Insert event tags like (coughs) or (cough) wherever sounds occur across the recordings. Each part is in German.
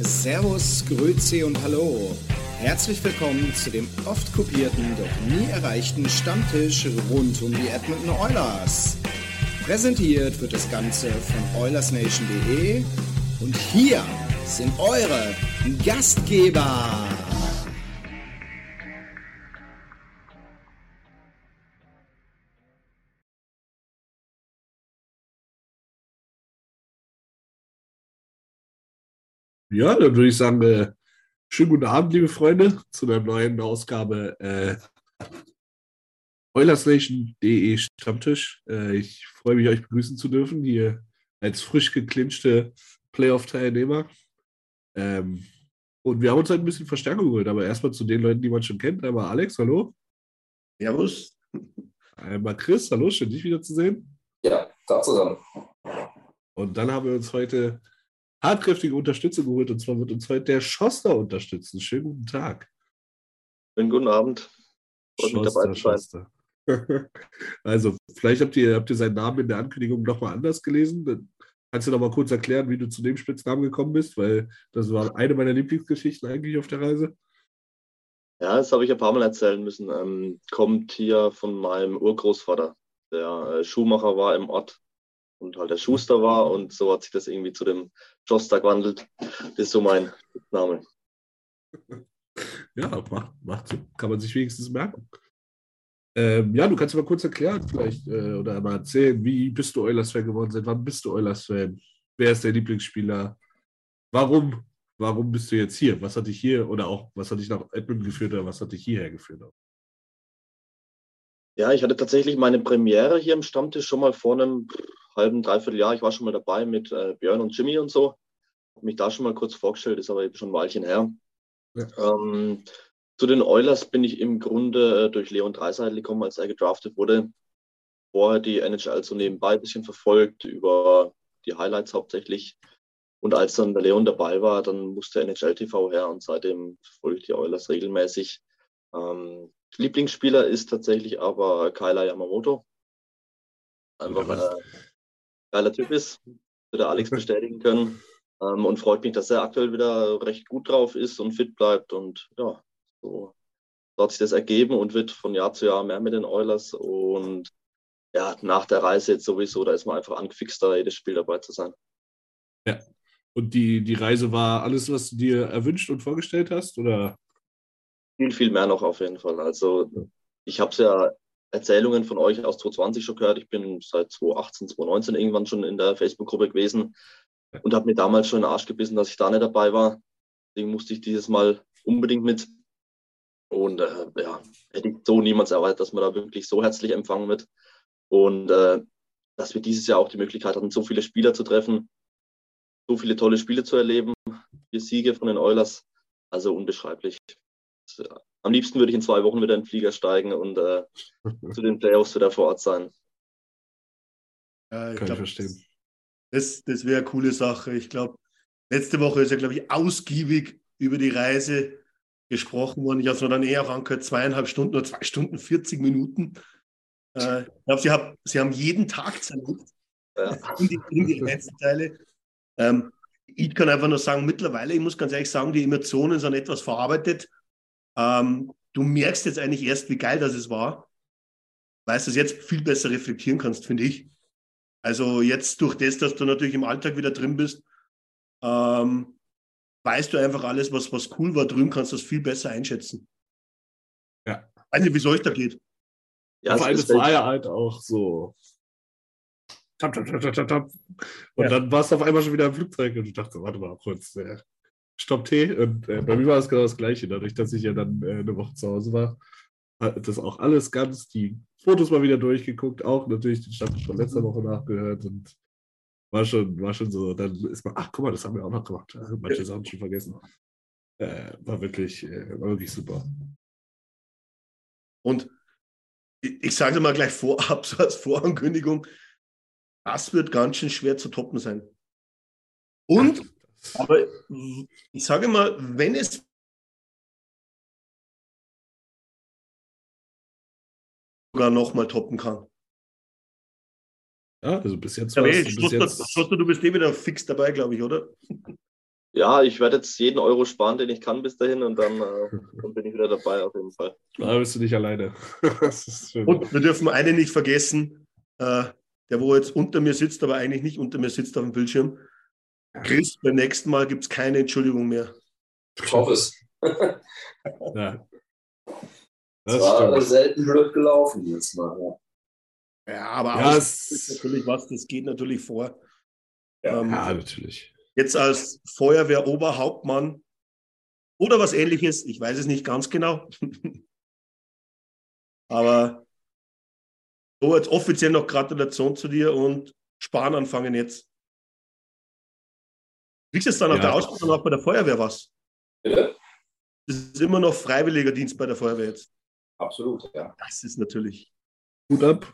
Servus, Grüezi und Hallo. Herzlich willkommen zu dem oft kopierten, doch nie erreichten Stammtisch rund um die Edmonton Oilers. Präsentiert wird das Ganze von OilersNation.de und hier sind eure Gastgeber. Ja, dann würde ich sagen, äh, schönen guten Abend, liebe Freunde, zu einer neuen Ausgabe äh, OilersNation.de Stammtisch. Äh, ich freue mich, euch begrüßen zu dürfen, hier als frisch geklinchte Playoff-Teilnehmer. Ähm, und wir haben uns halt ein bisschen Verstärkung geholt, aber erstmal zu den Leuten, die man schon kennt. Einmal Alex, hallo. Servus. Einmal Chris, hallo, schön dich wiederzusehen. Ja, da zusammen. Und dann haben wir uns heute tatkräftige Unterstützung geholt. Und zwar wird uns heute der Schoster unterstützen. Schönen guten Tag. Schönen guten Abend. Freut mich dabei zu sein. Schoster. (laughs) Also, vielleicht habt ihr, habt ihr seinen Namen in der Ankündigung nochmal anders gelesen. Dann kannst du noch mal kurz erklären, wie du zu dem Spitznamen gekommen bist, weil das war eine meiner Lieblingsgeschichten eigentlich auf der Reise. Ja, das habe ich ein paar Mal erzählen müssen. Ähm, kommt hier von meinem Urgroßvater, der äh, Schuhmacher war im Ort und halt der Schuster war und so hat sich das irgendwie zu dem Schoster gewandelt. Das ist so mein Name. (laughs) Ja, macht, macht, kann man sich wenigstens merken. Ähm, ja, du kannst mal kurz erklären, vielleicht, äh, oder mal erzählen, wie bist du Oilers-Fan geworden? Seit wann bist du Oilers-Fan? Wer ist dein Lieblingsspieler? Warum? Warum bist du jetzt hier? Was hat dich hier oder auch was hat dich nach Edmund geführt oder was hat dich hierher geführt? Ja, ich hatte tatsächlich meine Premiere hier im Stammtisch schon mal vor einem halben, dreiviertel Jahr. Ich war schon mal dabei mit äh, Björn und Jimmy und so. Habe mich da schon mal kurz vorgestellt, ist aber eben schon ein Weilchen her. Ja. Ähm, zu den Oilers bin ich im Grunde äh, durch Leon Dreiseitel gekommen, als er gedraftet wurde. Vorher die NHL so nebenbei ein bisschen verfolgt, über die Highlights hauptsächlich. Und als dann der Leon dabei war, dann musste NHL TV her und seitdem verfolge ich die Oilers regelmäßig. Ähm, Lieblingsspieler ist tatsächlich aber Kyler Yamamoto. Einfach Ja, äh, geiler Typ ist, wird der Alex (laughs) bestätigen können. Ähm, und freut mich, dass er aktuell wieder recht gut drauf ist und fit bleibt. Und ja, so, so hat sich das ergeben und wird von Jahr zu Jahr mehr mit den Oilers. Und ja, nach der Reise jetzt sowieso, da ist man einfach angefixt, da jedes Spiel dabei zu sein. Und die, die Reise war alles, was du dir erwünscht und vorgestellt hast? Oder? Viel, viel mehr noch auf jeden Fall. Also ich habe ja Erzählungen von euch aus 2020 schon gehört. Ich bin seit 2018, 2019 irgendwann schon in der Facebook-Gruppe gewesen und habe mir damals schon in den Arsch gebissen, dass ich da nicht dabei war. Deswegen musste ich dieses Mal unbedingt mit. Und äh, ja, hätte ich so niemals erwartet, dass man da wirklich so herzlich empfangen wird. Und äh, dass wir dieses Jahr auch die Möglichkeit hatten, so viele Spieler zu treffen, so viele tolle Spiele zu erleben, vier Siege von den Oilers. Also unbeschreiblich. Am liebsten würde ich in zwei Wochen wieder in den Flieger steigen und äh, (laughs) zu den Playoffs wieder vor Ort sein. Ja, ich Kann ich glaub, verstehen. Das, das wäre eine coole Sache. Ich glaube, letzte Woche ist ja, glaube ich, ausgiebig über die Reise gesprochen worden. Ich habe es mir dann eher auch angehört, zweieinhalb Stunden oder zwei Stunden, 40 Minuten. Äh, ich glaube, sie, haben- sie haben jeden Tag zerlegt Ja. (laughs) in die, in die Einzelteile. Ähm, ich kann einfach nur sagen, mittlerweile, ich muss ganz ehrlich sagen, die Emotionen sind etwas verarbeitet. Ähm, du merkst jetzt eigentlich erst, wie geil das es war, weil du es jetzt viel besser reflektieren kannst, finde ich. Also jetzt durch das, dass du natürlich im Alltag wieder drin bist, ähm, weißt du einfach alles, was, was cool war drüben, kannst du das viel besser einschätzen. Ja. Weiß nicht, wie es euch da geht. Ja, es war ja halt auch so. Tap, tap, tap, tap, tap. Und ja. dann warst du auf einmal schon wieder im Flugzeug und ich dachte, warte mal kurz, äh, Stopp T. Und äh, bei mir war es genau das Gleiche, dadurch, dass ich ja dann äh, eine Woche zu Hause war. Hat das auch alles ganz, die Fotos mal wieder durchgeguckt, auch natürlich den Stand von letzter Woche nachgehört und war schon, war schon so, dann ist man, ach guck mal, das haben wir auch noch gemacht. Manche Sachen schon vergessen. Äh, war wirklich, äh, war wirklich super. Und ich, ich sage mal gleich vorab, (laughs) so als Vorankündigung, das wird ganz schön schwer zu toppen sein. Und, aber ich sage mal, wenn es sogar nochmal toppen kann. Ja, also bis jetzt ja, es. Bis jetzt... du bist eh wieder fix dabei, glaube ich, oder? Ja, ich werde jetzt jeden Euro sparen, den ich kann bis dahin und dann, äh, dann bin ich wieder dabei auf jeden Fall. Da bist du nicht alleine. (laughs) und wir dürfen eine nicht vergessen, äh, der wo jetzt unter mir sitzt, aber eigentlich nicht unter mir sitzt auf dem Bildschirm. Chris, beim nächsten Mal gibt es keine Entschuldigung mehr. Ich hoffe es. (laughs) ja. Das, das war selten blöd gelaufen jetzt mal. Ja, ja aber ja, es ist natürlich was, das geht natürlich vor. Ja, ähm, ja, natürlich. Jetzt als Feuerwehroberhauptmann oder was ähnliches, ich weiß es nicht ganz genau. (laughs) aber so jetzt offiziell noch Gratulation zu dir und sparen anfangen jetzt. Kriegst du jetzt dann ja. auf der Ausbildung auch bei der Feuerwehr was? Bitte? Das ist immer noch freiwilliger Dienst bei der Feuerwehr jetzt. Absolut, ja. Das ist natürlich. Gut ab.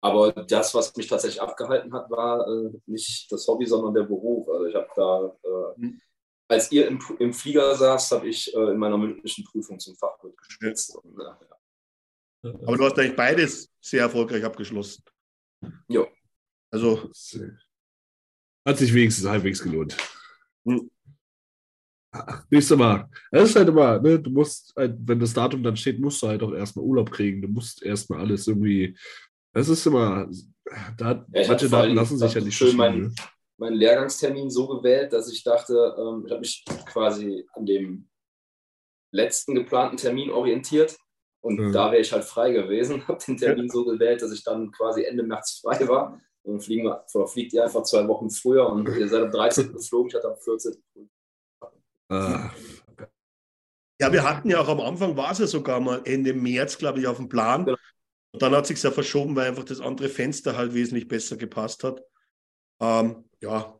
Aber das, was mich tatsächlich abgehalten hat, war äh, nicht das Hobby, sondern der Beruf. Also ich habe da, äh, mhm. als ihr im, im Flieger saß, habe ich äh, in meiner mündlichen Prüfung zum Fachwirt geschwitzt. Und, ja. Aber du hast eigentlich beides sehr erfolgreich abgeschlossen. Ja. Also. Hat sich wenigstens halbwegs gelohnt. Hm. Nächstes Mal. Es ist halt immer, ne, du musst, halt, wenn das Datum dann steht, musst du halt auch erstmal Urlaub kriegen. Du musst erstmal alles irgendwie. Es ist immer, da, ja, manche Daten lassen sich ja nicht schön meinen ne? mein Lehrgangstermin so gewählt, dass ich dachte, ähm, ich habe mich quasi an dem letzten geplanten Termin orientiert und ja. da wäre ich halt frei gewesen, (laughs) habe den Termin so gewählt, dass ich dann quasi Ende März frei war. Und dann fliegen wir, fliegt ihr einfach zwei Wochen früher und ihr seid am 13. geflogen, ich hatte am 14. Ah. Ja, wir hatten ja auch am Anfang, war es ja sogar mal Ende März, glaube ich, auf dem Plan. Genau. Und dann hat sich ja verschoben, weil einfach das andere Fenster halt wesentlich besser gepasst hat. Ähm, ja.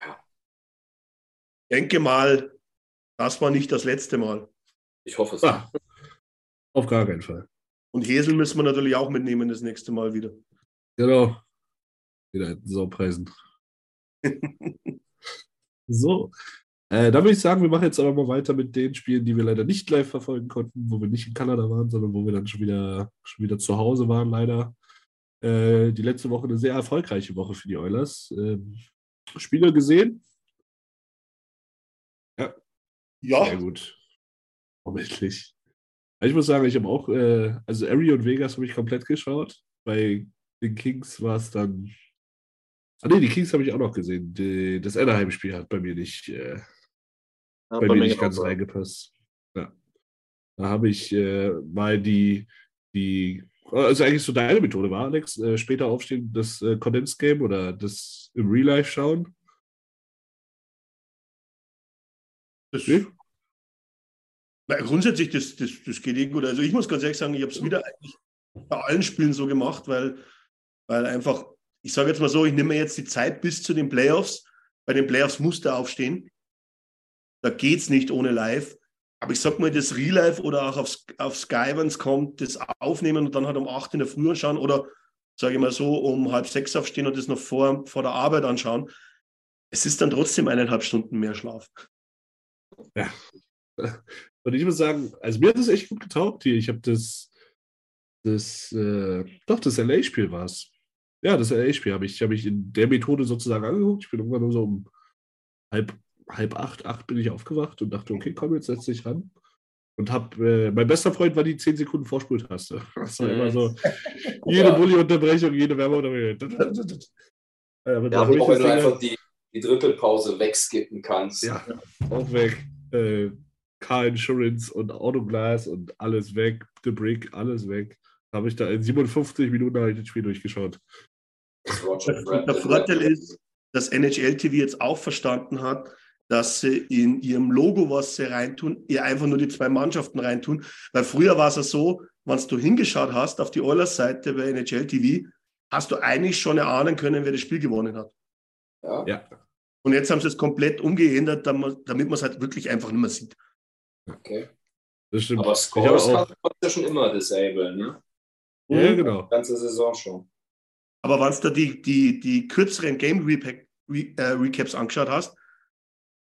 Ich denke mal, das war nicht das letzte Mal. Ich hoffe es. Ah, auf gar keinen Fall. Und Hesel müssen wir natürlich auch mitnehmen das nächste Mal wieder. Genau. Wieder so preisen. so. Äh, da würde ich sagen, wir machen jetzt aber mal weiter mit den Spielen, die wir leider nicht live verfolgen konnten, wo wir nicht in Kanada waren, sondern wo wir dann schon wieder, schon wieder zu Hause waren, leider. Äh, die letzte Woche eine sehr erfolgreiche Woche für die Oilers. Ähm, Spiele gesehen? Ja. Ja. Sehr gut. Momentlich. Ich muss sagen, ich habe auch, äh, also Ari und Vegas habe ich komplett geschaut. Bei den Kings war es dann. Ah ne, die Kings habe ich auch noch gesehen. Die, das Anaheim-Spiel hat bei mir nicht, äh, ja, bei, bei, mir nicht ganz so. reingepasst. Ja. Da habe ich äh, mal die, die, also eigentlich so deine Methode war, Alex, äh, später aufstehen, das äh, Condensed Game oder das im Real Life schauen. Das, nee? grundsätzlich, das, das, das geht eh gut. Also ich muss ganz ehrlich sagen, ich habe es wieder eigentlich bei allen Spielen so gemacht, weil, weil einfach, ich sage jetzt mal so, ich nehme jetzt die Zeit bis zu den Playoffs. Bei den Playoffs musste aufstehen. Da geht es nicht ohne Live. Aber ich sag mal, das Real Life oder auch auf, auf Sky, wenn es kommt, das aufnehmen und dann halt um 8 in der Früh anschauen oder sage ich mal so, um halb sechs aufstehen und das noch vor, vor der Arbeit anschauen. Es ist dann trotzdem eineinhalb Stunden mehr Schlaf. Ja. Und ich muss sagen, also mir hat das echt gut getaugt hier. Ich habe das, das, äh, doch, das LA-Spiel war es. Ja, das LA-Spiel habe ich, hab ich in der Methode sozusagen angeguckt. Ich bin irgendwann nur so um halb halb acht, acht bin ich aufgewacht und dachte, okay, komm, jetzt setz dich ran. Und hab, äh, mein bester Freund war die 10 Sekunden Vorspultaste. (laughs) Das war immer so, jede Bulli-Unterbrechung, jede Werbeunterbrechung. (laughs) Ja, ja auch wenn du einfach die, die Drittelpause wegskippen kannst. Ja, auch weg. Äh, Car Insurance und Autoglas und alles weg. The Brick, alles weg. Habe ich da in 57 Minuten habe ich das Spiel durchgeschaut. Der Vorteil ist, dass NHL TV jetzt auch verstanden hat, dass sie in ihrem Logo, was sie reintun, ihr einfach nur die zwei Mannschaften reintun. Weil früher war es ja so, wenn du hingeschaut hast auf die Oilers-Seite bei NHL TV, hast du eigentlich schon erahnen können, wer das Spiel gewonnen hat. Ja. ja. Und jetzt haben sie es komplett umgeändert, damit man es halt wirklich einfach nicht mehr sieht. Okay. Das stimmt. Aber Scores man ja schon immer disablen, ne? Ja, genau. Die ganze Saison schon. Aber wenn du da die, die, die kürzeren Game Repack, Re, äh, Recaps angeschaut hast,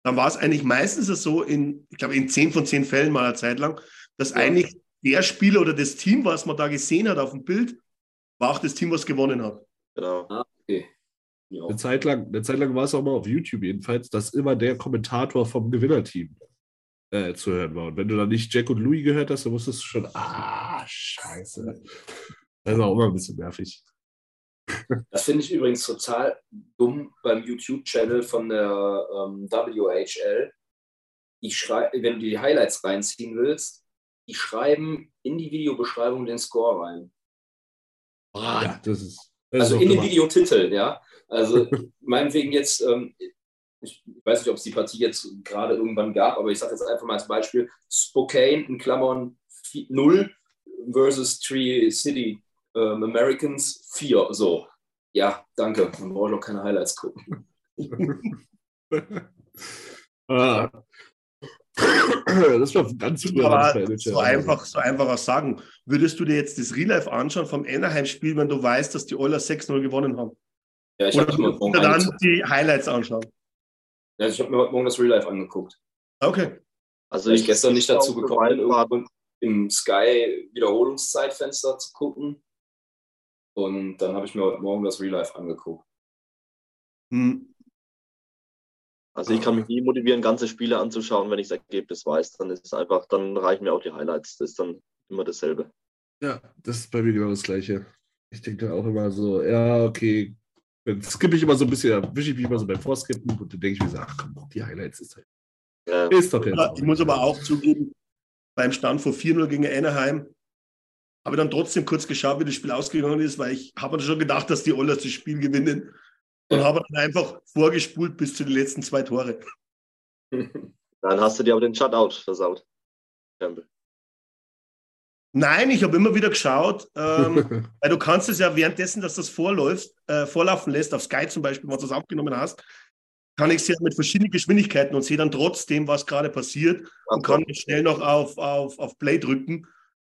dann war es eigentlich meistens so, in, ich glaube, in 10 von 10 Fällen mal eine Zeit lang, dass ja. eigentlich der Spieler oder das Team, was man da gesehen hat auf dem Bild, war auch das Team, was gewonnen hat. Genau. Ah, okay. Ja. Eine, Zeit lang, eine Zeit lang war es auch mal auf YouTube jedenfalls, dass immer der Kommentator vom Gewinnerteam äh, zu hören war. Und wenn du dann nicht Jack und Louis gehört hast, dann wusstest du schon, ah, scheiße. Das war auch immer ein bisschen nervig. Das finde ich übrigens total dumm beim YouTube-Channel von der ähm, WHL. Die wenn du die Highlights reinziehen willst, die schreiben in die Videobeschreibung den Score rein. Ah, ja, das ist. Das also ist in den Videotitel, ja. Also (laughs) meinetwegen jetzt, ähm, ich weiß nicht, ob es die Partie jetzt gerade irgendwann gab, aber ich sage jetzt einfach mal als Beispiel: Spokane in Klammern 0 versus Tree City ähm, Americans 4. So, ja, danke. Man braucht noch keine Highlights gucken. (laughs) ah. Das war ganz. Aber so einfach, so einfach auch sagen. Würdest du dir jetzt das Real Life anschauen vom Anaheim-Spiel, wenn du weißt, dass die Oilers 6-0 gewonnen haben? Ja, ich habe mir dann angeguckt. die Highlights anschauen. Ja, also ich habe mir heute Morgen das Real Life angeguckt. Okay. Also ich gestern nicht dazu gekommen, irgendwo im Sky Wiederholungszeitfenster zu gucken. Und dann habe ich mir heute Morgen das Real Life angeguckt. Hm. Also ich kann mich nie motivieren, ganze Spiele anzuschauen, wenn ich das Ergebnis weiß. Dann ist es einfach, dann reichen mir auch die Highlights. Das ist dann immer dasselbe. Ja, das ist bei mir genau das Gleiche. Ich denke auch immer so, ja, okay, dann skippe ich immer so ein bisschen, dann wische ich mich immer so beim Vorskippen und dann denke ich mir so, ach komm, die Highlights ist halt. Ja. Ist doch jetzt. Ich muss aber auch zugeben, beim Stand vor 4-0 gegen Anaheim habe dann trotzdem kurz geschaut, wie das Spiel ausgegangen ist, weil ich habe schon gedacht, dass die Oilers das Spiel gewinnen und habe dann einfach vorgespult bis zu den letzten zwei Tore. (laughs) Dann hast du dir aber den Shutout versaut, Campbell. Nein, ich habe immer wieder geschaut, ähm, (laughs) weil du kannst es ja währenddessen, dass das vorläuft, äh, vorlaufen lässt, auf Sky zum Beispiel, wenn du das aufgenommen hast, kann ich es ja mit verschiedenen Geschwindigkeiten und sehe dann trotzdem, was gerade passiert und kann schnell noch auf, auf, auf Play drücken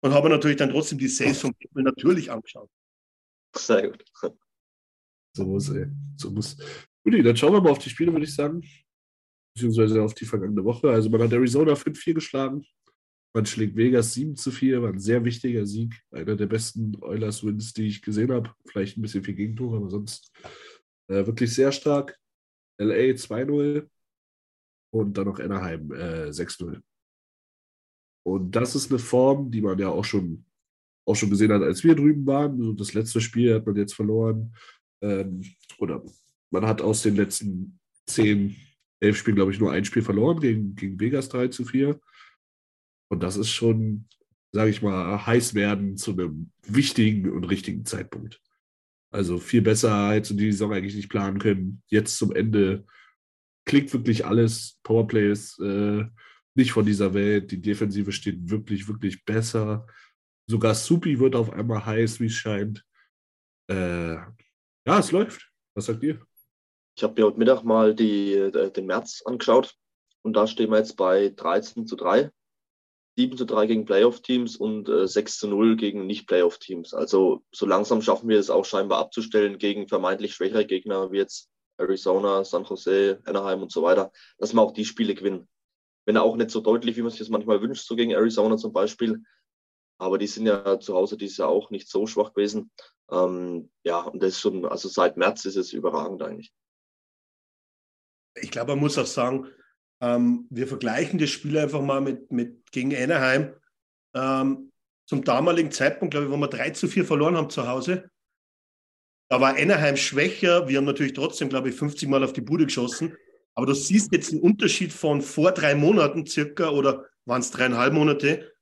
und habe natürlich dann trotzdem die Saves vom Campbell natürlich angeschaut. Sehr gut. So muss, ey. So muss. Gut, dann schauen wir mal auf die Spiele, würde ich sagen. Beziehungsweise auf die vergangene Woche. Also man hat Arizona 5-4 geschlagen. Man schlägt Vegas 7 zu 4, war ein sehr wichtiger Sieg. Einer der besten Oilers-Wins, die ich gesehen habe. Vielleicht ein bisschen viel Gegentor, aber sonst äh, wirklich sehr stark. LA 2-0 und dann noch Anaheim äh, 6-0. Und das ist eine Form, die man ja auch schon, auch schon gesehen hat, als wir drüben waren. Das letzte Spiel hat man jetzt verloren. Ähm, oder man hat aus den letzten zehn, elf Spielen, glaube ich, nur ein Spiel verloren gegen, gegen Vegas 3 zu 4. Und das ist schon, sage ich mal, heiß werden zu einem wichtigen und richtigen Zeitpunkt. Also viel besser hättest du die Saison eigentlich nicht planen können. Jetzt zum Ende klingt wirklich alles. Powerplay ist äh, nicht von dieser Welt. Die Defensive steht wirklich, wirklich besser. Sogar Supi wird auf einmal heiß, wie es scheint. Äh, ja, es läuft. Was sagt ihr? Ich habe mir heute Mittag mal die, äh, den März angeschaut und da stehen wir jetzt bei 13 zu 3. 7 zu 3 gegen Playoff-Teams und äh, 6 zu 0 gegen Nicht-Playoff-Teams. Also so langsam schaffen wir es auch scheinbar abzustellen gegen vermeintlich schwächere Gegner wie jetzt Arizona, San Jose, Anaheim und so weiter, dass wir auch die Spiele gewinnen. Wenn auch nicht so deutlich, wie man sich das manchmal wünscht, so gegen Arizona zum Beispiel. Aber die sind ja zu Hause dieses Jahr auch nicht so schwach gewesen. Ähm, ja, und das ist schon, also seit März ist es überragend eigentlich. Ich glaube, man muss auch sagen, ähm, wir vergleichen das Spiel einfach mal mit, mit gegen Anaheim. Ähm, zum damaligen Zeitpunkt, glaube ich, wo wir 3 zu 4 verloren haben zu Hause, Da war Anaheim schwächer. Wir haben natürlich trotzdem, glaube ich, 50 Mal auf die Bude geschossen. Aber du siehst jetzt einen Unterschied von vor drei Monaten circa oder waren es dreieinhalb Monate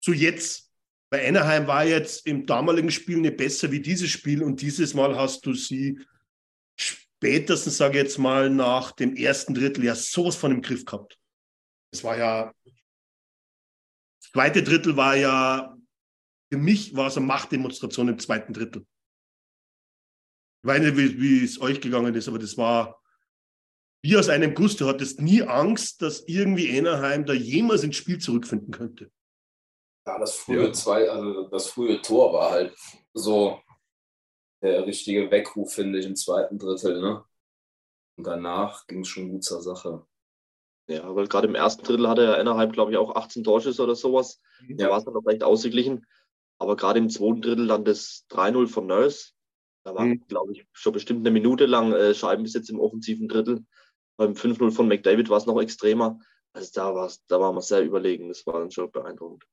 zu jetzt. Bei Anaheim war jetzt im damaligen Spiel nicht besser wie dieses Spiel und dieses Mal hast du sie spätestens, sage ich jetzt mal, nach dem ersten Drittel ja sowas von im Griff gehabt. Es war ja, das zweite Drittel war ja, für mich war es eine Machtdemonstration im zweiten Drittel. Ich weiß nicht, wie, wie es euch gegangen ist, aber das war wie aus einem Guss. Du hattest nie Angst, dass irgendwie Anaheim da jemals ins Spiel zurückfinden könnte. Ja, das frühe ja. zwei, also das frühe Tor war halt so der richtige Weckruf, finde ich, im zweiten Drittel. Ne? Und danach ging es schon gut zur Sache. Ja, weil gerade im ersten Drittel hatte er Anaheim, glaube ich, auch 18 Torschüsse oder sowas. Mhm. Da war es dann noch recht ausgeglichen. Aber gerade im zweiten Drittel dann das 3-0 von Nurse. Da war, mhm. glaube ich, schon bestimmt eine Minute lang äh, Scheibenbesitz im offensiven Drittel. Beim 5-0 von McDavid war es noch extremer. Also da, war's, da war man sehr überlegen. Das war dann schon beeindruckend.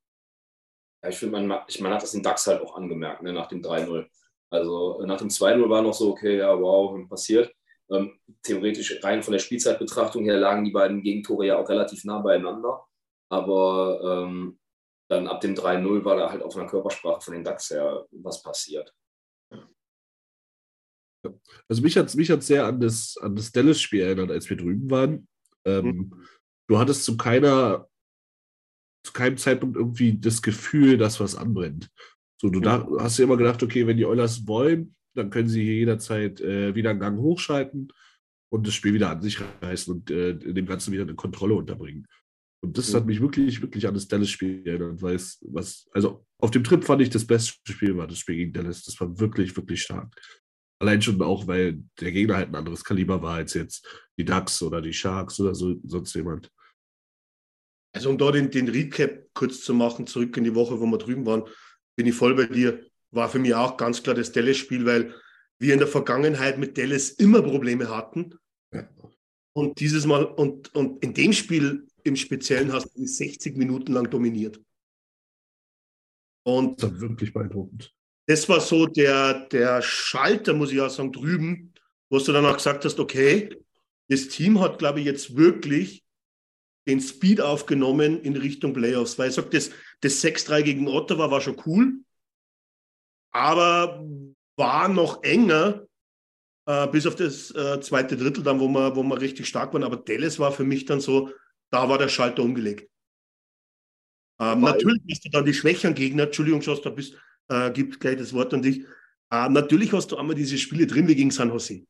Ja, ich finde, man, man hat das den DAX halt auch angemerkt, ne, nach dem 3-0. Also nach dem 2-0 war noch so, okay, ja, wow, passiert. Ähm, theoretisch rein von der Spielzeitbetrachtung her lagen die beiden Gegentore ja auch relativ nah beieinander. Aber ähm, dann ab dem 3-0 war da halt auf einer Körpersprache von den DAX her was passiert. Also mich hat es mich sehr an das, an das Dallas-Spiel erinnert, als wir drüben waren. Ähm, mhm. Du hattest zu keiner, zu keinem Zeitpunkt irgendwie das Gefühl, dass was anbrennt. So, du da, hast dir immer gedacht, okay, wenn die Oilers wollen, dann können sie hier jederzeit äh, wieder einen Gang hochschalten und das Spiel wieder an sich reißen und äh, dem Ganzen wieder eine Kontrolle unterbringen. Und das mhm. hat mich wirklich, wirklich an das Dallas-Spiel erinnert, weil es, was, also auf dem Trip fand ich das beste Spiel war das Spiel gegen Dallas. Das war wirklich, wirklich stark. Allein schon auch, weil der Gegner halt ein anderes Kaliber war als jetzt die Ducks oder die Sharks oder so, sonst jemand. Also um da den, den Recap kurz zu machen, zurück in die Woche, wo wir drüben waren, bin ich voll bei dir. War für mich auch ganz klar das Dallas-Spiel, weil wir in der Vergangenheit mit Dallas immer Probleme hatten. Ja. Und dieses Mal, und, und in dem Spiel im Speziellen hast du 60 Minuten lang dominiert. Und das war wirklich beeindruckend. Das war so der, der Schalter, muss ich auch sagen, drüben, wo du dann auch gesagt hast, okay, das Team hat, glaube ich, jetzt wirklich den Speed aufgenommen in Richtung Playoffs. Weil ich sage, das, das 6-3 gegen Ottawa war schon cool, aber war noch enger, äh, bis auf das äh, zweite Drittel dann, wo wir, wo wir richtig stark waren. Aber Dallas war für mich dann so, da war der Schalter umgelegt. Ähm, natürlich hast du dann die schwächeren Gegner, Entschuldigung, Schoss, da bist, äh, gibt gleich das Wort an dich. Ähm, natürlich hast du einmal diese Spiele drin wie gegen San Jose.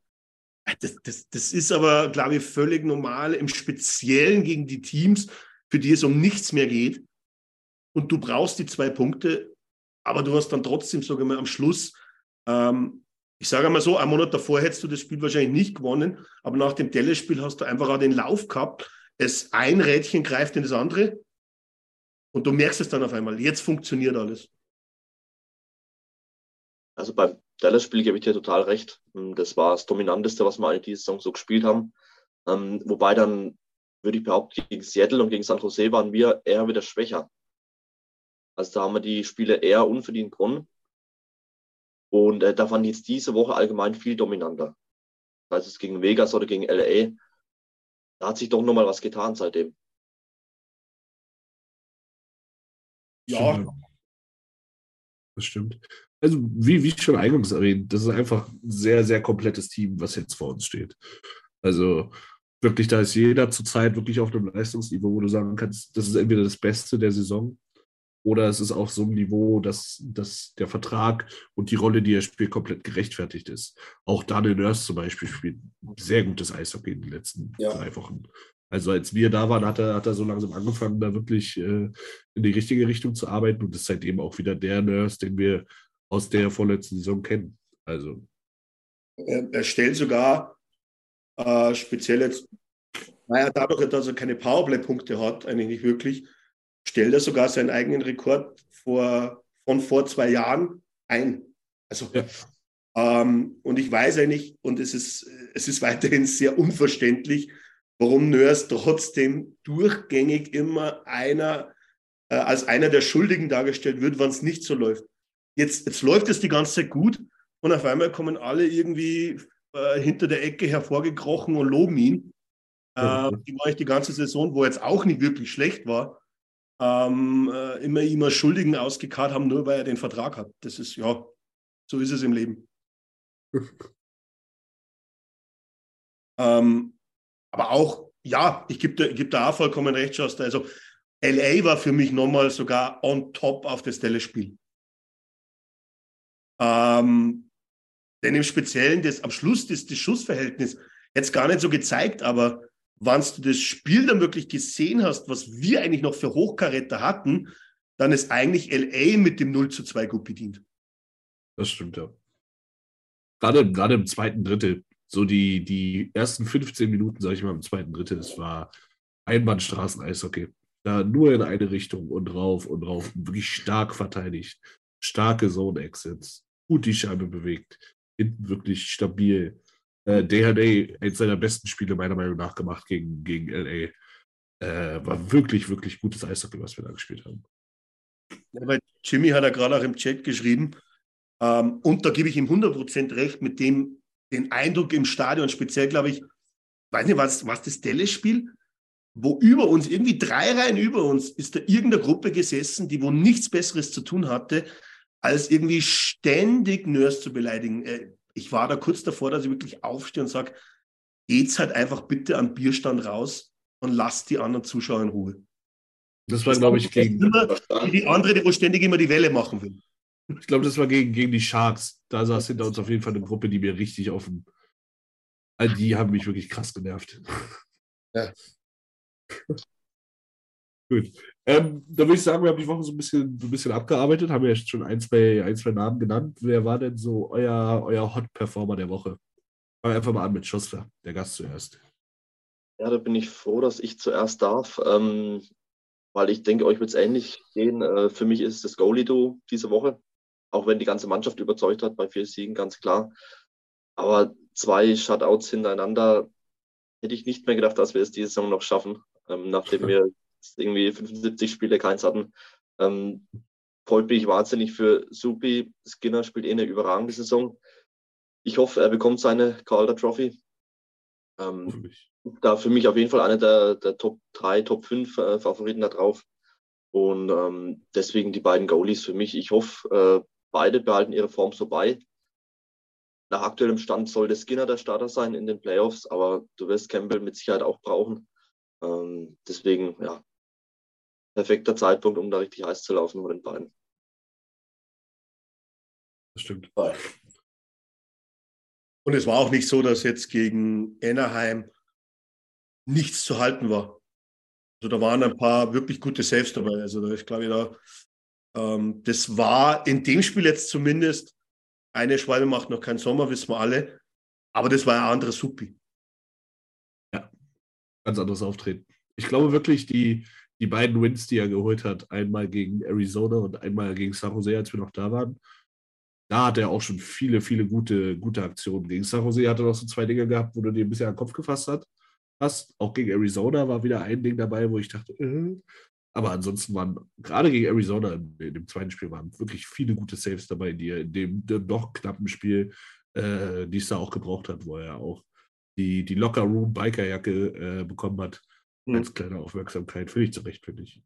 Das, das, das ist aber, glaube ich, völlig normal, im Speziellen gegen die Teams, für die es um nichts mehr geht. Und du brauchst die zwei Punkte, aber du hast dann trotzdem, sage ich mal, am Schluss, ähm, ich sage mal so, einen Monat davor hättest du das Spiel wahrscheinlich nicht gewonnen, aber nach dem Dallas-Spiel hast du einfach auch den Lauf gehabt. Es ein Rädchen greift in das andere und du merkst es dann auf einmal. Jetzt funktioniert alles. Also beim Dallas-Spiel gebe ich dir total recht. Ähm, das war das Dominanteste, was wir eigentlich diese Saison so gespielt haben. Ähm, wobei dann, würde ich behaupten, gegen Seattle und gegen San Jose waren wir eher wieder schwächer. Also da haben wir die Spiele eher unverdient gewonnen. Und äh, da fand ich jetzt diese Woche allgemein viel dominanter. Sei es gegen Vegas oder gegen LA. Da hat sich doch nochmal was getan seitdem. Ja. Das stimmt also wie, wie schon eingangs erwähnt, das ist einfach ein sehr, sehr komplettes Team, was jetzt vor uns steht. Also wirklich, da ist jeder zurzeit wirklich auf einem Leistungsniveau, wo du sagen kannst, das ist entweder das Beste der Saison oder es ist auf so einem Niveau, dass, dass der Vertrag und die Rolle, die er spielt, komplett gerechtfertigt ist. Auch Daniel Nurse zum Beispiel spielt sehr gutes Eishockey in den letzten ja. drei Wochen. Also als wir da waren, hat er, hat er so langsam angefangen, da wirklich äh, in die richtige Richtung zu arbeiten und ist seitdem auch wieder der Nurse, den wir aus der vorletzten Saison kennen. Also. Er, stellt sogar äh, speziell jetzt, naja, dadurch, dass er keine Powerplay-Punkte hat, eigentlich nicht wirklich, stellt er sogar seinen eigenen Rekord vor, von vor zwei Jahren ein. Also, ja. ähm, und ich weiß eigentlich, und es ist, es ist weiterhin sehr unverständlich, warum Nurse trotzdem durchgängig immer einer äh, als einer der Schuldigen dargestellt wird, wenn es nicht so läuft jetzt, jetzt läuft es die ganze Zeit gut und auf einmal kommen alle irgendwie äh, hinter der Ecke hervorgekrochen und loben ihn. Äh, die war ich die ganze Saison, wo jetzt auch nicht wirklich schlecht war, ähm, äh, immer immer Schuldigen ausgekarrt haben, nur weil er den Vertrag hat. Das ist, ja, so ist es im Leben. (laughs) ähm, aber auch, ja, ich gebe geb da auch vollkommen recht, Schaster. Also, LA war für mich nochmal sogar on top auf das Dallas-Spiel. Ähm, denn im Speziellen das, am Schluss das, das Schussverhältnis jetzt gar nicht so gezeigt, aber wenn du das Spiel dann wirklich gesehen hast, was wir eigentlich noch für Hochkaräter hatten, dann ist eigentlich LA mit dem 0 zu 2 gut bedient. Das stimmt, ja. Gerade, gerade im zweiten Drittel, so die, die ersten 15 Minuten, sage ich mal, im zweiten Drittel, das war Einbahnstraßen-Eishockey. Da nur in eine Richtung und rauf und rauf. Wirklich stark verteidigt. Starke Zone-Exits. Gut die Scheibe bewegt. Hinten wirklich stabil äh, DHA eins seiner besten Spiele meiner Meinung nach gemacht gegen, gegen LA. Äh, war wirklich, wirklich gutes Eishockey, was wir da gespielt haben. Ja, Jimmy hat ja gerade auch im Chat geschrieben, ähm, und da gebe ich ihm 100% recht mit dem den Eindruck im Stadion, speziell glaube ich, weiß nicht, was, was das Dallas-Spiel, wo über uns, irgendwie drei Reihen über uns, ist da irgendeine Gruppe gesessen, die wo nichts Besseres zu tun hatte, als irgendwie ständig Nurse zu beleidigen. Äh, ich war da kurz davor, dass ich wirklich aufstehe und sage, geht's halt einfach bitte an Bierstand raus und lasst die anderen Zuschauer in Ruhe. Das war, glaube ich, gegen. Immer, die andere, die wo ständig immer die Welle machen will. Ich glaube, das war gegen, gegen die Sharks. Da saß hinter uns auf jeden Fall eine Gruppe, die mir richtig offen. Also die haben mich wirklich krass genervt. Ja. (laughs) Gut. Ähm, da würde ich sagen, wir haben die Woche so ein bisschen, so ein bisschen abgearbeitet, haben ja jetzt schon ein zwei, ein, zwei Namen genannt. Wer war denn so euer, euer Hot-Performer der Woche? Fangen einfach mal an mit Schuster, der Gast zuerst. Ja, da bin ich froh, dass ich zuerst darf, ähm, weil ich denke, euch wird es ähnlich gehen. Äh, für mich ist es das Goalie-Do diese Woche, auch wenn die ganze Mannschaft überzeugt hat bei vier Siegen, ganz klar. Aber zwei Shutouts hintereinander hätte ich nicht mehr gedacht, dass wir es diese Saison noch schaffen, ähm, nachdem (laughs) wir irgendwie 75 Spiele keins hatten. Ähm, freut mich wahnsinnig für Supi. Skinner spielt eh eine überragende Saison. Ich hoffe, er bekommt seine Calder Trophy. Ähm, da für mich auf jeden Fall einer der, der Top 3, Top 5 äh, Favoriten da drauf. Und ähm, deswegen die beiden Goalies für mich. Ich hoffe, äh, beide behalten ihre Form so bei. Nach aktuellem Stand sollte Skinner der Starter sein in den Playoffs, aber du wirst Campbell mit Sicherheit auch brauchen. Ähm, deswegen, ja, perfekter Zeitpunkt, um da richtig heiß zu laufen von den beiden. Das stimmt. Und es war auch nicht so, dass jetzt gegen Anaheim nichts zu halten war. Also da waren ein paar wirklich gute Saves dabei. Also ich glaube, da, ähm, das war in dem Spiel jetzt zumindest, eine Schwalbe macht noch keinen Sommer, wissen wir alle, aber das war ein anderes Supi. Ja, ganz anderes Auftreten. Ich glaube wirklich, die, die beiden Wins, die er geholt hat, einmal gegen Arizona und einmal gegen San Jose, als wir noch da waren, da hat er auch schon viele, viele gute, gute Aktionen. Gegen San Jose hat er noch so zwei Dinge gehabt, wo du dir ein bisschen an den Kopf gefasst hast. Auch gegen Arizona war wieder ein Ding dabei, wo ich dachte, äh. aber ansonsten waren gerade gegen Arizona in, dem zweiten Spiel waren wirklich viele gute Saves dabei, die er in dem, dem doch knappen Spiel, äh, die es da auch gebraucht hat, wo er auch die, die Locker Room Bikerjacke äh, bekommen hat hm. als kleine Aufmerksamkeit. Völlig zu Recht, finde ich.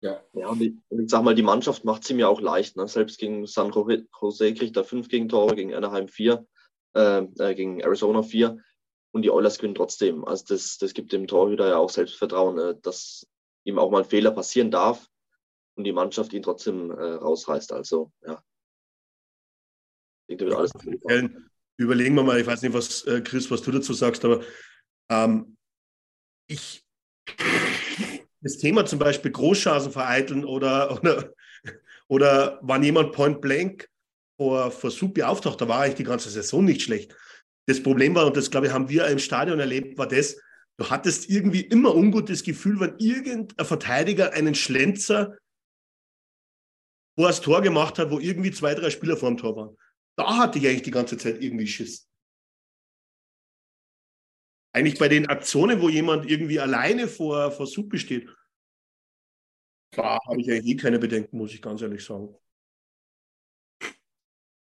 Ja, ja und ich, ich sag mal, die Mannschaft macht es ihm ja auch leicht. Ne? Selbst gegen San Jose kriegt er fünf Gegentore, gegen Anaheim vier, äh, äh, gegen Arizona vier und die Oilers gewinnen trotzdem. Also das, das gibt dem Torhüter ja auch Selbstvertrauen, äh, dass ihm auch mal ein Fehler passieren darf und die Mannschaft ihn trotzdem äh, rausreißt. Also ja. Ich denke, alles Überlegen wir mal, ich weiß nicht, was äh, Chris, was du dazu sagst, aber ähm, ich das Thema zum Beispiel Großchancen vereiteln oder, oder, oder wann jemand point blank vor, vor Supi auftaucht, da war eigentlich die ganze Saison nicht schlecht. Das Problem war, und das glaube ich, haben wir im Stadion erlebt, war das, du hattest irgendwie immer ungutes Gefühl, wenn irgendein Verteidiger einen Schlenzer wo er das Tor gemacht hat, wo irgendwie zwei, drei Spieler vor dem Tor waren. Da hatte ich eigentlich die ganze Zeit irgendwie Schiss eigentlich bei den Aktionen, wo jemand irgendwie alleine vor, vor Suppe steht, da habe ich eigentlich eh keine Bedenken, muss ich ganz ehrlich sagen.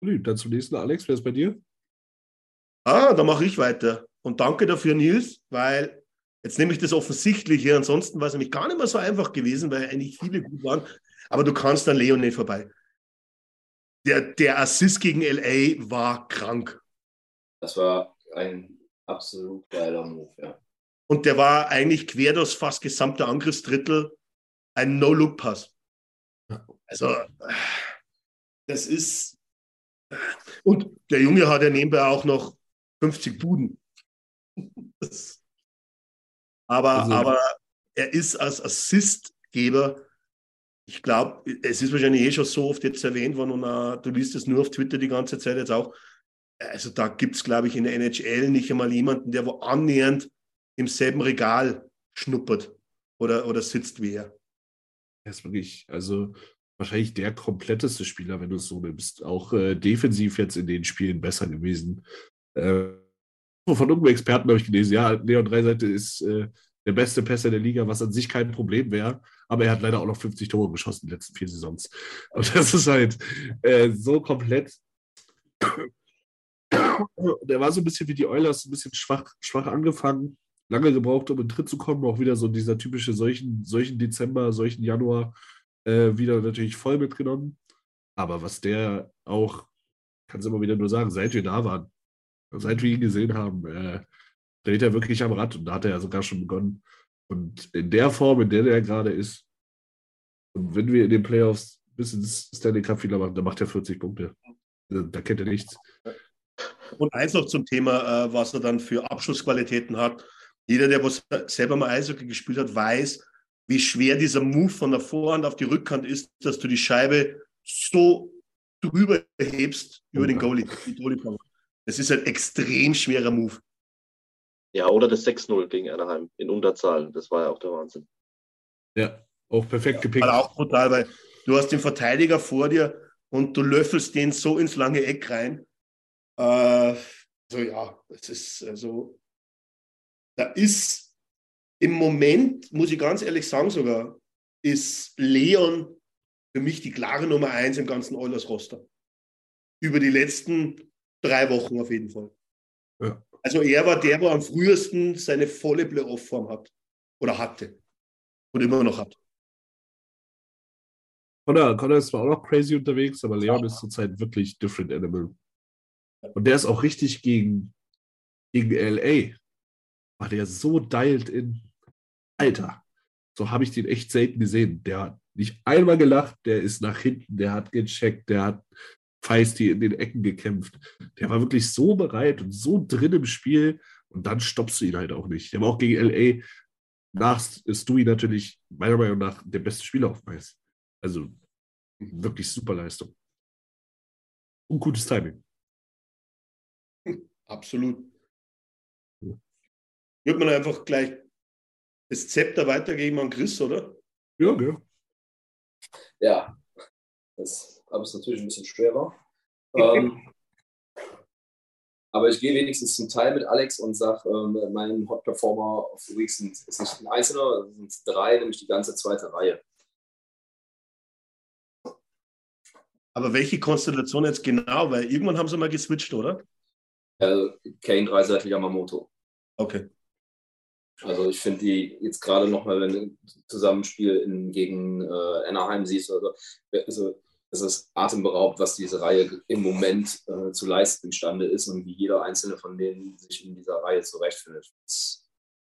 Dann zum nächsten, Alex, wer ist bei dir? Ah, da mache ich weiter. Und danke dafür, Nils, weil jetzt nehme ich das Offensichtliche. Ansonsten war es nämlich gar nicht mehr so einfach gewesen, weil eigentlich viele gut waren. Aber du kannst an Leo nicht vorbei. Der, der Assist gegen LA war krank. Das war ein absolut geiler Move, ja. Und der war eigentlich quer das fast gesamte Angriffsdrittel ein No-Look-Pass. Also, das ist. Und der Junge hat ja nebenbei auch noch 50 Buden. (laughs) aber, also, aber er ist als Assistgeber, ich glaube, es ist wahrscheinlich eh schon so oft jetzt erwähnt worden und uh, du liest es nur auf Twitter die ganze Zeit jetzt auch. Also da gibt es, glaube ich, in der NHL nicht einmal jemanden, der wo annähernd im selben Regal schnuppert oder, oder sitzt wie er. Er ist wirklich, also wahrscheinlich der kompletteste Spieler, wenn du es so nimmst. Auch äh, defensiv jetzt in den Spielen besser gewesen. Äh, von irgendeinem Experten habe ich gelesen, ja, Leon Dreiseite ist äh, der beste Pässer der Liga, was an sich kein Problem wäre. Aber er hat leider auch noch 50 Tore geschossen in den letzten vier Saisons. Und das ist halt äh, so komplett. Der war so ein bisschen wie die Oilers, ein bisschen schwach, schwach angefangen, lange gebraucht, um in den Tritt zu kommen. Auch wieder so dieser typische solchen, solchen Dezember, solchen Januar äh, wieder natürlich voll mitgenommen. Aber was der auch, kann es immer wieder nur sagen, seit wir da waren, seit wir ihn gesehen haben, äh, dreht er wirklich am Rad und da hat er ja sogar schon begonnen. Und in der Form, in der er gerade ist, und wenn wir in den Playoffs bis ins Stanley Cup Finale machen, dann macht er 40 Punkte. Da kennt er nichts. Und eins noch zum Thema, äh, was er dann für Abschlussqualitäten hat. Jeder, der was selber mal Eishockey gespielt hat, weiß, wie schwer dieser Move von der Vorhand auf die Rückhand ist, dass du die Scheibe so drüber hebst über den Goalie. Das ist ein extrem schwerer Move. Ja, oder das 6-0 gegen Anaheim in Unterzahl. Das war ja auch der Wahnsinn. Ja, auch perfekt gepickt. Ja, auch brutal, weil du hast den Verteidiger vor dir und du löffelst den so ins lange Eck rein. Äh, also ja, das ist also, da ist im Moment, muss ich ganz ehrlich sagen sogar, ist Leon für mich die klare Nummer eins im ganzen Oilers-Roster. Über die letzten drei Wochen auf jeden Fall. Ja. Also er war der, der am frühesten seine volle Playoff-Form hat. Oder hatte. Und immer noch hat. Connor, Connor ist zwar auch noch crazy unterwegs, aber Leon ist zurzeit wirklich different animal. Und der ist auch richtig gegen, gegen LA. War der so dialed in. Alter, so habe ich den echt selten gesehen. Der hat nicht einmal gelacht, der ist nach hinten, der hat gecheckt, der hat feisty in den Ecken gekämpft. Der war wirklich so bereit und so drin im Spiel und dann stoppst du ihn halt auch nicht. Der war auch gegen LA nach Stewie natürlich meiner Meinung nach der beste Spieler auf Eis. Also wirklich super Leistung. Und gutes Timing. Absolut. Wird man einfach gleich das Zepter weitergeben an Chris, oder? Ja, ja. Ja, das ist natürlich ein bisschen schwerer. ähm, aber ich gehe wenigstens zum Teil mit Alex und sage, ähm, mein Hot Performer of the Week sind, ist nicht ein einzelner, es sind drei, nämlich die ganze zweite Reihe. Aber welche Konstellation jetzt genau? Weil irgendwann haben sie mal geswitcht, oder? Äh, Kane, Dreiseitel, Yamamoto. Okay. Also ich finde die jetzt gerade nochmal, wenn du Zusammenspiel in, gegen äh, Anaheim siehst, oder also, es ist atemberaubend, was diese Reihe im Moment äh, zu leisten imstande ist und wie jeder einzelne von denen sich in dieser Reihe zurechtfindet. Das ist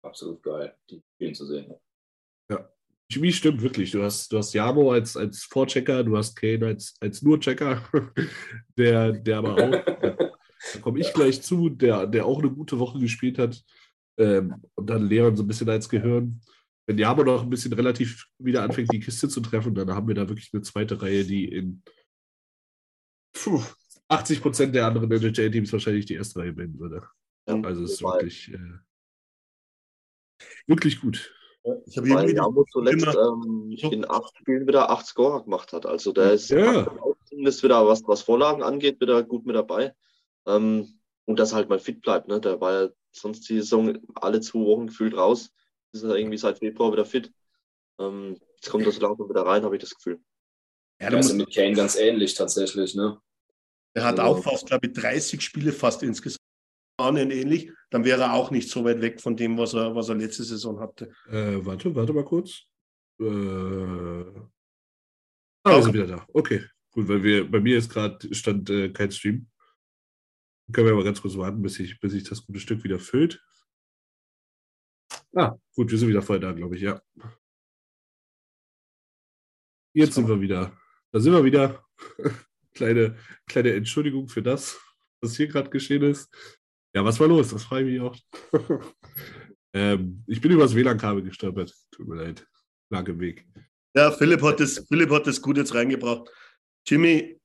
absolut geil, die spielen zu sehen. Ja. Chemie stimmt wirklich. Du hast, du hast Jamo als, als Vorchecker, du hast Kane als, als Nur-Checker, (laughs) der, der aber auch, (laughs) da komme ich gleich zu, der, der auch eine gute Woche gespielt hat. Ähm, und dann Leon so ein bisschen als Gehirn. Wenn Jamo noch ein bisschen relativ wieder anfängt, die Kiste zu treffen, dann haben wir da wirklich eine zweite Reihe, die in puh, 80 Prozent der anderen NHL-Teams wahrscheinlich die erste Reihe bilden würde. Ja, also es ist wirklich, äh, wirklich gut. Ich habe Weil Jamo zuletzt ähm, in acht Spielen wieder acht Scorer gemacht hat. Also der ist ja. zumindest wieder, was, was Vorlagen angeht, wieder gut mit dabei. Ähm, und dass er halt mal fit bleibt. Ne? Der war ja sonst die Saison alle zwei Wochen gefühlt raus. Ist er irgendwie seit Februar wieder fit. Ähm, jetzt kommt er so langsam wieder rein, habe ich das Gefühl. Ja, da also mit Kane ganz ähnlich tatsächlich, ne? Er hat also, auch fast, glaube ich, 30 Spiele fast insgesamt ähnlich, dann wäre er auch nicht so weit weg von dem, was er, was er letzte Saison hatte. Äh, warte, warte mal kurz. Äh... Ah, okay. wieder da. Okay, gut, weil wir, bei mir ist gerade stand äh, kein Stream. Können wir mal ganz kurz warten, bis sich bis ich das gute Stück wieder füllt. Ah, gut, wir sind wieder voll da, glaube ich, ja. Jetzt so. sind wir wieder. Da sind wir wieder. (laughs) kleine, kleine Entschuldigung für das, was hier gerade geschehen ist. Ja, was war los? Das frage ich mich auch. (laughs) ähm, ich bin übers WLAN-Kabel gestolpert. Tut mir leid. Lag im Weg. Ja, Philipp hat, das, Philipp hat das gut jetzt reingebracht. Jimmy,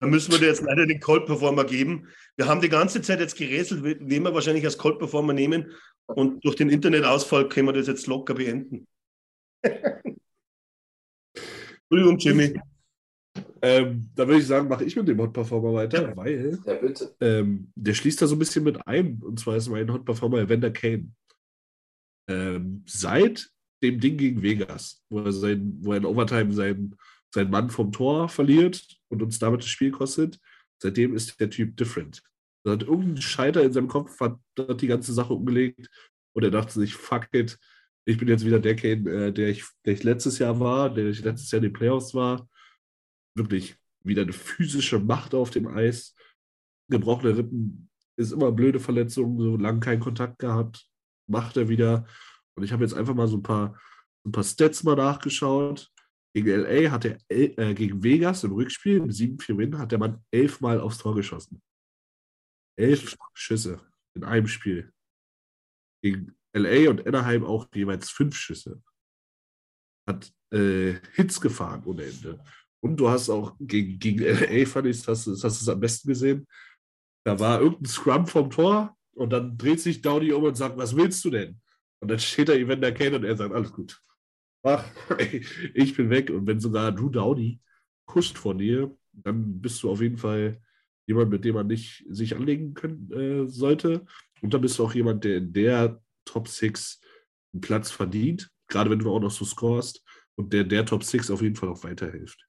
da müssen wir dir jetzt leider den Cold Performer geben. Wir haben die ganze Zeit jetzt gerätselt, wen wir wahrscheinlich als Cold Performer nehmen. Und durch den Internetausfall können wir das jetzt locker beenden. (laughs) Entschuldigung, Jimmy. Ähm, da würde ich sagen, mache ich mit dem Hot Performer weiter, weil ja, ähm, der schließt da so ein bisschen mit ein. Und zwar ist mein Hot Performer Evander Kane. Ähm, seit dem Ding gegen Vegas, wo er, sein, wo er in Overtime seinen, seinen Mann vom Tor verliert und uns damit das Spiel kostet, seitdem ist der Typ different. Er hat irgendeinen Scheiter in seinem Kopf, hat, hat die ganze Sache umgelegt und er dachte sich, fuck it, ich bin jetzt wieder der Kane, äh, der, ich, der ich letztes Jahr war, der ich letztes Jahr in den Playoffs war wirklich wieder eine physische Macht auf dem Eis. Gebrochene Rippen ist immer blöde Verletzung, so lange keinen Kontakt gehabt, macht er wieder. Und ich habe jetzt einfach mal so ein paar, ein paar Stats mal nachgeschaut. Gegen LA hat er äh, gegen Vegas im Rückspiel, im 7-4-Win, hat der Mann elfmal aufs Tor geschossen. Elf Schüsse in einem Spiel. Gegen LA und Anaheim auch jeweils fünf Schüsse. Hat äh, Hits gefahren ohne Ende. Und du hast auch gegen, gegen LA, fand ich, hast, hast du es am besten gesehen. Da war irgendein Scrum vom Tor und dann dreht sich Downey um und sagt, was willst du denn? Und dann steht da Evander Kane und er sagt, alles gut. Ach, ich bin weg. Und wenn sogar Drew Downey kuscht von dir, dann bist du auf jeden Fall jemand, mit dem man nicht sich anlegen können, äh, sollte. Und dann bist du auch jemand, der in der Top 6 einen Platz verdient, gerade wenn du auch noch so scorest und der der Top 6 auf jeden Fall auch weiterhilft.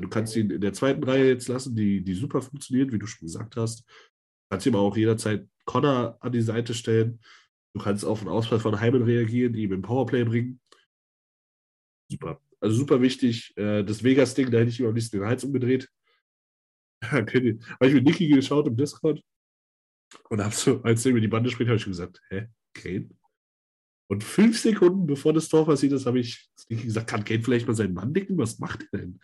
Du kannst ihn in der zweiten Reihe jetzt lassen, die, die super funktioniert, wie du schon gesagt hast. Du kannst ihm auch jederzeit Connor an die Seite stellen. Du kannst auf einen Ausfall von Heimen reagieren, die ihm im Powerplay bringen. Super. Also super wichtig. Äh, das Vegas-Ding, da hätte ich ihm am liebsten den Hals umgedreht. (laughs) Habe ich mit Niki geschaut im Discord und habe so, als er über die Bande spricht, habe ich gesagt, hä, Kane? Und fünf Sekunden bevor das Tor passiert ist, habe ich Niki gesagt, kann Kane vielleicht mal seinen Mann dicken? Was macht er denn?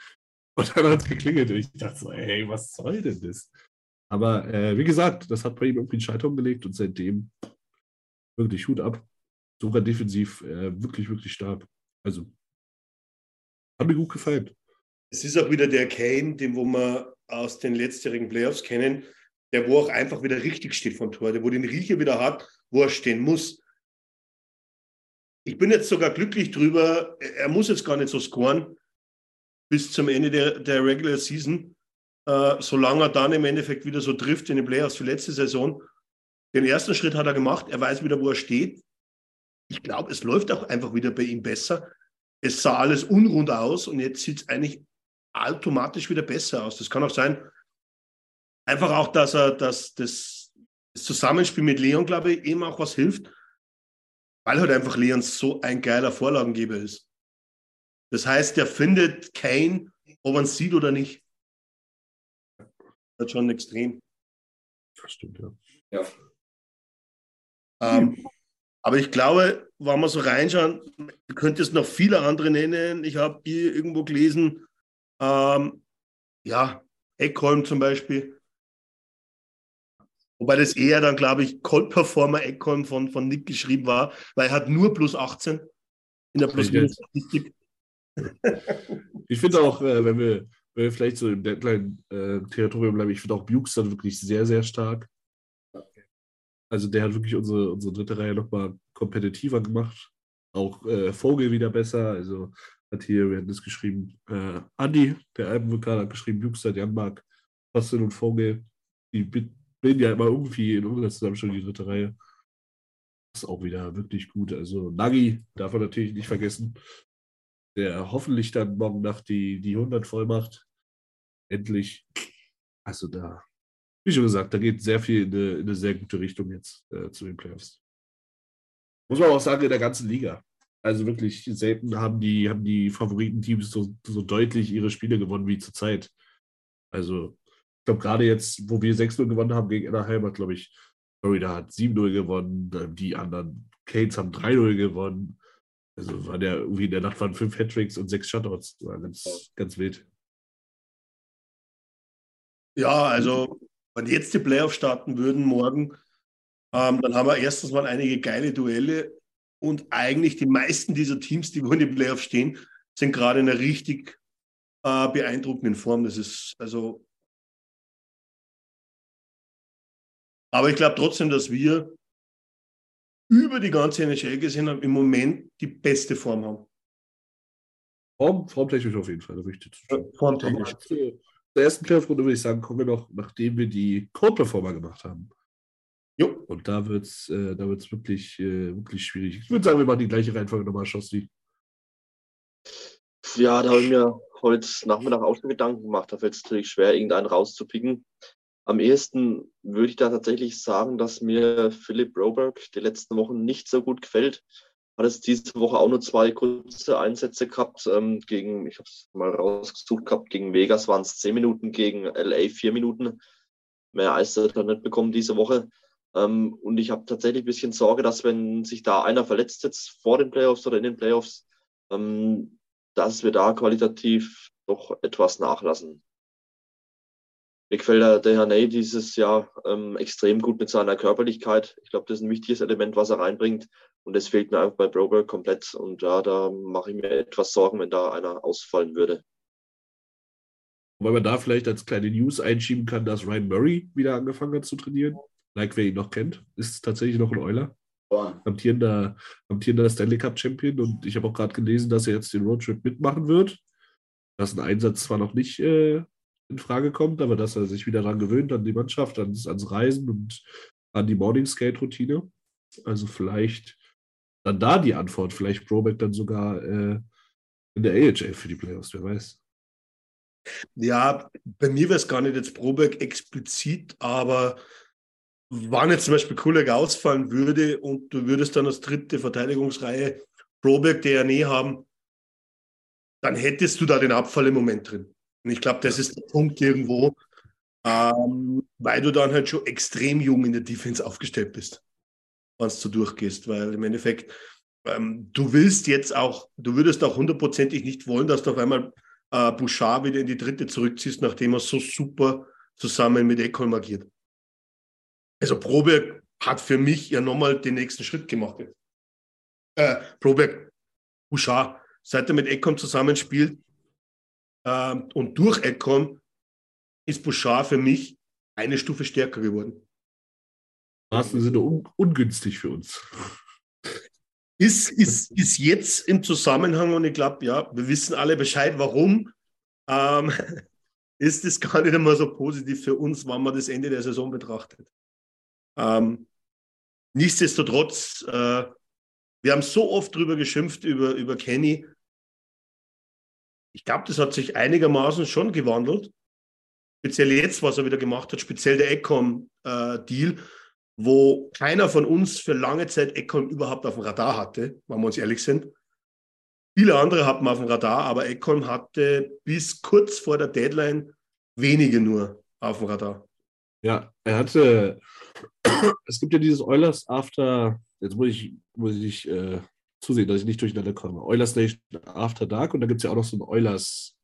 Und dann hat es geklingelt und ich dachte so, ey, was soll denn das? Aber äh, wie gesagt, das hat bei ihm irgendwie einen Schalter umgelegt und seitdem wirklich Hut ab. Sogar defensiv äh, wirklich, wirklich stark. Also, hat mir gut gefallen. Es ist auch wieder der Kane, den wo wir aus den letztjährigen Playoffs kennen, der wo auch einfach wieder richtig steht vom Tor, der wo den Riecher wieder hat, wo er stehen muss. Ich bin jetzt sogar glücklich drüber, er muss jetzt gar nicht so scoren, bis zum Ende der, der Regular Season, äh, solange er dann im Endeffekt wieder so trifft in den Playoffs wie letzte Saison. Den ersten Schritt hat er gemacht, er weiß wieder, wo er steht. Ich glaube, es läuft auch einfach wieder bei ihm besser. Es sah alles unrund aus und jetzt sieht es eigentlich automatisch wieder besser aus. Das kann auch sein, einfach auch, dass er dass das, das Zusammenspiel mit Leon, glaube ich, ihm auch was hilft, weil halt einfach Leon so ein geiler Vorlagengeber ist. Das heißt, er findet Kane, ob man es sieht oder nicht. Das ist schon extrem. Das stimmt, ja. ja. Ähm, aber ich glaube, wenn wir so reinschauen, du könntest noch viele andere nennen. Ich habe hier irgendwo gelesen, ähm, ja, Eckholm zum Beispiel. Wobei das eher dann, glaube ich, Cold Performer Eckholm von, von Nick geschrieben war, weil er hat nur plus 18 in der Plus-Minus-Statistik (laughs) ich finde auch, äh, wenn, wir, wenn wir vielleicht so im Deadline-Territorium bleiben, ich finde auch Bukes dann wirklich sehr, sehr stark. Also der hat wirklich unsere, unsere dritte Reihe nochmal kompetitiver gemacht. Auch äh, Vogel wieder besser. Also hat hier, wir hatten es geschrieben, äh, Andi, der Albenvulkan, hat geschrieben, Bukestad, Janmark, Bastin und Vogel. Die bilden ja immer irgendwie in unserer zusammen schon die dritte Reihe. Ist auch wieder wirklich gut. Also Nagi darf man natürlich nicht vergessen der hoffentlich dann morgen Nacht die, die 100 voll macht. Endlich. Also da, wie schon gesagt, da geht sehr viel in eine, in eine sehr gute Richtung jetzt äh, zu den Playoffs. Muss man auch sagen, in der ganzen Liga. Also wirklich selten haben die, haben die Favoritenteams so, so deutlich ihre Spiele gewonnen wie zurzeit. Also, ich glaube, gerade jetzt, wo wir 6-0 gewonnen haben gegen Anaheim, hat, glaube ich, Florida hat 7-0 gewonnen, die anderen Canes haben 3-0 gewonnen. Also war der irgendwie in der Nacht waren fünf Hattricks und sechs Shutouts. War ganz, ganz wild. Ja, also wenn jetzt die Playoffs starten würden morgen, ähm, dann haben wir erstens mal einige geile Duelle und eigentlich die meisten dieser Teams, die wo in den Playoffs stehen, sind gerade in einer richtig äh, beeindruckenden Form. Das ist also. Aber ich glaube trotzdem, dass wir über die ganze NHL gesehen haben, im Moment die beste Form haben. Form, formtechnisch auf jeden Fall, da ich Formtechnisch. Zur ersten Playoff-Runde würde ich sagen, kommen wir noch, nachdem wir die Code-Performer gemacht haben. Jo. Und da wird es äh, wirklich, äh, wirklich schwierig. Ich würde sagen, wir machen die gleiche Reihenfolge nochmal, Schossi. Ja, da habe ich mir heute Nachmittag auch schon Gedanken gemacht. Da fällt es natürlich schwer, irgendeinen rauszupicken. Am ehesten würde ich da tatsächlich sagen, dass mir Philipp Roberg die letzten Wochen nicht so gut gefällt. Hat es diese Woche auch nur zwei kurze Einsätze gehabt. Ähm, gegen, ich habe es mal rausgesucht gehabt, gegen Vegas waren es zehn Minuten, gegen LA vier Minuten. Mehr Eis hat er nicht bekommen diese Woche. Ähm, und ich habe tatsächlich ein bisschen Sorge, dass wenn sich da einer verletzt jetzt vor den Playoffs oder in den Playoffs, ähm, dass wir da qualitativ doch etwas nachlassen. Mir gefällt der, der Herr Ney dieses Jahr ähm, extrem gut mit seiner Körperlichkeit. Ich glaube, das ist ein wichtiges Element, was er reinbringt. Und das fehlt mir einfach bei Broberg komplett. Und ja, da mache ich mir etwas Sorgen, wenn da einer ausfallen würde. Weil man da vielleicht als kleine News einschieben kann, dass Ryan Murray wieder angefangen hat zu trainieren like wer ihn noch kennt, ist tatsächlich noch ein Euler. Amtierender, amtierender Stanley Cup Champion. Und ich habe auch gerade gelesen, dass er jetzt den Roadtrip mitmachen wird. Dass ein Einsatz zwar noch nicht äh, in Frage kommt, aber dass er sich wieder daran gewöhnt, an die Mannschaft, ans, ans Reisen und an die Morning Skate Routine. Also vielleicht dann da die Antwort. Vielleicht Probeck dann sogar äh, in der AHL für die Playoffs, wer weiß. Ja, bei mir wäre es gar nicht jetzt Probeck explizit, aber Wann jetzt zum Beispiel Kulak ausfallen würde und du würdest dann als dritte Verteidigungsreihe Proberg, DNA haben, dann hättest du da den Abfall im Moment drin. Und ich glaube, das ist der Punkt irgendwo, ähm, weil du dann halt schon extrem jung in der Defense aufgestellt bist, wenn du durchgehst. Weil im Endeffekt, ähm, du willst jetzt auch, du würdest auch hundertprozentig nicht wollen, dass du auf einmal äh, Bouchard wieder in die dritte zurückziehst, nachdem er so super zusammen mit Ekholm agiert. Also Proberg hat für mich ja nochmal den nächsten Schritt gemacht. Äh, Proberg, Bouchard, seit er mit Ekkom zusammenspielt äh, und durch Ekkom ist Bouchard für mich eine Stufe stärker geworden. Maßen sind un ungünstig für uns. Ist, ist, ist jetzt im Zusammenhang, und ich glaube, ja, wir wissen alle Bescheid, warum, ähm, (laughs) ist es gar nicht einmal so positiv für uns, wenn man das Ende der Saison betrachtet. Ähm, nichtsdestotrotz, äh, wir haben so oft drüber geschimpft, über, über Kenny. Ich glaube, das hat sich einigermaßen schon gewandelt. Speziell jetzt, was er wieder gemacht hat, speziell der Ecom-Deal, äh, wo keiner von uns für lange Zeit Ecom überhaupt auf dem Radar hatte, wenn wir uns ehrlich sind. Viele andere hatten auf dem Radar, aber Ecom hatte bis kurz vor der Deadline wenige nur auf dem Radar. Ja, er hatte, es gibt ja dieses Eulers After, jetzt muss ich, muss ich äh, zusehen, dass ich nicht durcheinander komme. Eulers Nation After Dark und da gibt es ja auch noch so ein Eulers,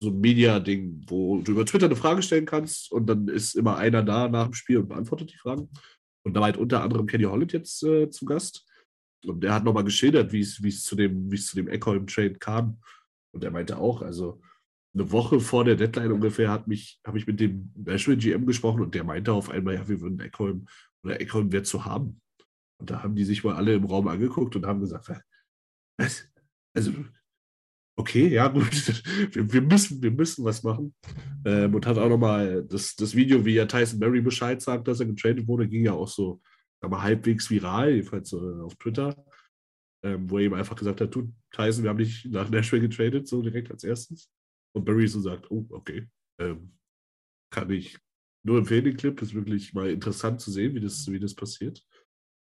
so ein Media-Ding, wo du über Twitter eine Frage stellen kannst und dann ist immer einer da nach dem Spiel und beantwortet die Fragen. Und da war halt unter anderem Kenny Holland jetzt äh, zu Gast. Und der hat nochmal geschildert, wie es zu dem, wie es zu Eckholm-Trade kam. Und er meinte auch, also eine Woche vor der Deadline ungefähr hat mich, habe ich mit dem Nashville GM gesprochen und der meinte auf einmal, ja, wir würden Eckholm oder Eckholm wäre zu haben. Und da haben die sich wohl alle im Raum angeguckt und haben gesagt, was? Also, okay, ja, (laughs) gut, wir, wir, müssen, wir müssen was machen. Ähm, und hat auch nochmal das, das Video, wie ja Tyson Berry Bescheid sagt, dass er getradet wurde, ging ja auch so, aber halbwegs viral, jedenfalls äh, auf Twitter, ähm, wo er ihm einfach gesagt hat, du, Tyson, wir haben dich nach Nashville getradet, so direkt als erstes. Und Barry so sagt, oh, okay. Ähm, kann ich nur empfehlen, den Clip. Ist wirklich mal interessant zu sehen, wie das, wie das passiert.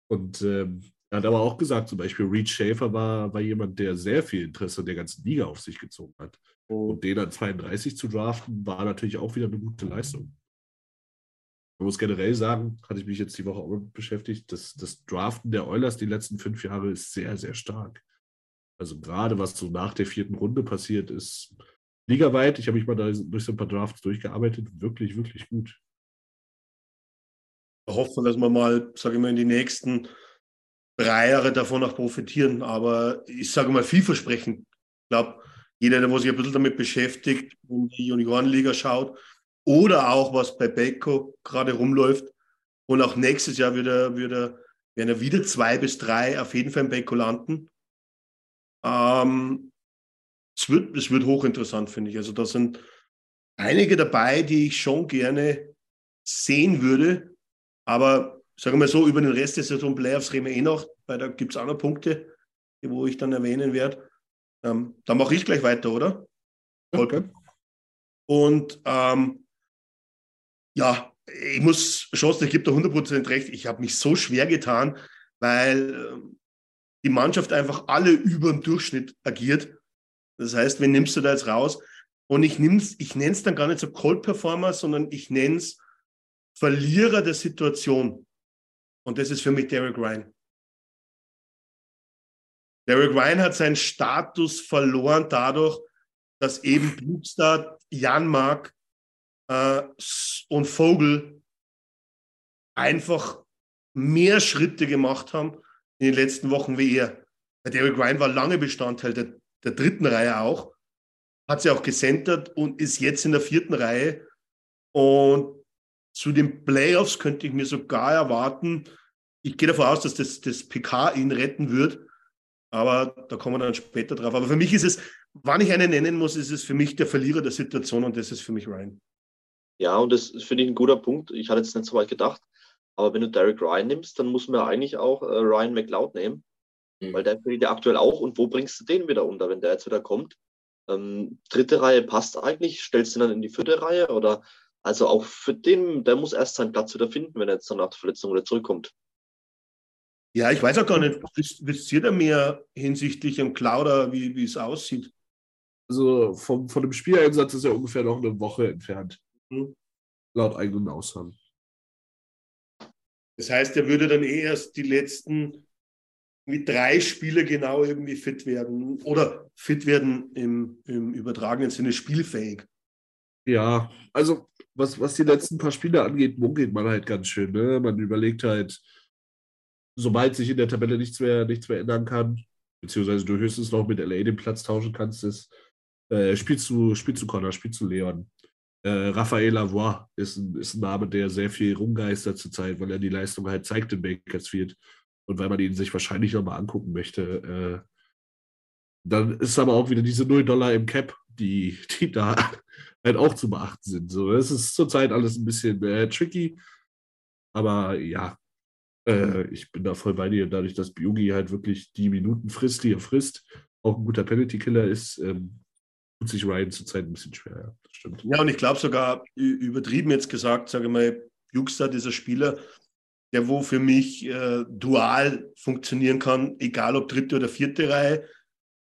Und ähm, er hat aber auch gesagt, zum Beispiel Reed Schaefer war, war jemand, der sehr viel Interesse der ganzen Liga auf sich gezogen hat. Oh. Und den an 32 zu draften, war natürlich auch wieder eine gute Leistung. Man muss generell sagen, hatte ich mich jetzt die Woche auch beschäftigt, dass das Draften der Oilers die letzten fünf Jahre ist sehr, sehr stark. Also gerade was so nach der vierten Runde passiert ist, ligaweit, ich habe mich mal da durch so ein paar Drafts durchgearbeitet, wirklich, wirklich gut. Hoffen, dass wir mal, sage ich mal, in die nächsten drei Jahre davon auch profitieren. Aber ich sage mal vielversprechend. Ich glaube, jeder, der sich ein bisschen damit beschäftigt und die Juniorenliga schaut oder auch was bei Beko gerade rumläuft und auch nächstes Jahr wieder, wieder, werden ja wieder zwei bis drei auf jeden Fall im Beko landen. Ähm, es, wird, es wird hochinteressant, finde ich. Also da sind einige dabei, die ich schon gerne sehen würde. Aber sagen wir mal so, über den Rest der Saison Playoffs reden wir eh noch, weil da gibt es auch noch Punkte, wo ich dann erwähnen werde. Ähm, da mache ich gleich weiter, oder? Okay. Und ähm, ja, ich muss schon, ich gebe da 100% recht, ich habe mich so schwer getan, weil äh, die Mannschaft einfach alle über dem Durchschnitt agiert. Das heißt, wen nimmst du da jetzt raus? Und ich, ich nenne es dann gar nicht so Cold Performer, sondern ich nenne es Verlierer der Situation. Und das ist für mich Derek Ryan. Derek Ryan hat seinen Status verloren dadurch, dass eben Blutstad, Janmark äh, und Vogel einfach mehr Schritte gemacht haben in den letzten Wochen wie er. Derek Ryan war lange Bestandteil der, der dritten Reihe auch, hat sie auch gesentert und ist jetzt in der vierten Reihe. Und zu den Playoffs könnte ich mir sogar erwarten, ich gehe davon aus, dass das, das PK ihn retten wird, aber da kommen wir dann später drauf. Aber für mich ist es, wann ich einen nennen muss, ist es für mich der Verlierer der Situation und das ist für mich Ryan. Ja, und das finde ich ein guter Punkt. Ich hatte jetzt nicht so weit gedacht. Aber wenn du Derek Ryan nimmst, dann muss man eigentlich auch äh, Ryan McLeod nehmen. Mhm. Weil der spielt ja aktuell auch. Und wo bringst du den wieder unter, wenn der jetzt wieder kommt? Ähm, dritte Reihe passt eigentlich. Stellst du ihn dann in die vierte Reihe? Oder also auch für den, der muss erst seinen Platz wieder finden, wenn er jetzt dann nach der Verletzung wieder zurückkommt. Ja, ich weiß auch gar nicht, wisst, wisst ihr da mehr hinsichtlich im Clouder, wie, wie es aussieht? Also vom, von dem Spieleinsatz ist er ungefähr noch eine Woche entfernt. Mhm. Laut eigenen Aussagen. Das heißt, er würde dann eh erst die letzten wie drei Spiele genau irgendwie fit werden oder fit werden im, im übertragenen Sinne spielfähig. Ja, also was, was die letzten paar Spiele angeht, munkelt man halt ganz schön. Ne? Man überlegt halt, sobald sich in der Tabelle nichts mehr, nichts mehr ändern kann, beziehungsweise du höchstens noch mit LA den Platz tauschen kannst, ist, äh, spielst, du, spielst du Connor, spielst du Leon. Äh, Raphael Lavoie ist ein, ist ein Name, der sehr viel rumgeistert zurzeit, weil er die Leistung halt zeigt im Bakersfield und weil man ihn sich wahrscheinlich nochmal angucken möchte. Äh, dann ist aber auch wieder diese 0 Dollar im Cap, die, die da (laughs) halt auch zu beachten sind. So, es ist zurzeit alles ein bisschen äh, tricky, aber ja, äh, ich bin da voll bei dir. Dadurch, dass Biogi halt wirklich die Minuten frisst, die er frisst, auch ein guter Penalty-Killer ist, ähm, tut sich Ryan zurzeit ein bisschen schwer. Ja, das stimmt. Ja, und ich glaube sogar, übertrieben jetzt gesagt, sage ich mal, Jugstad ist ein Spieler, der wo für mich äh, dual funktionieren kann, egal ob dritte oder vierte Reihe.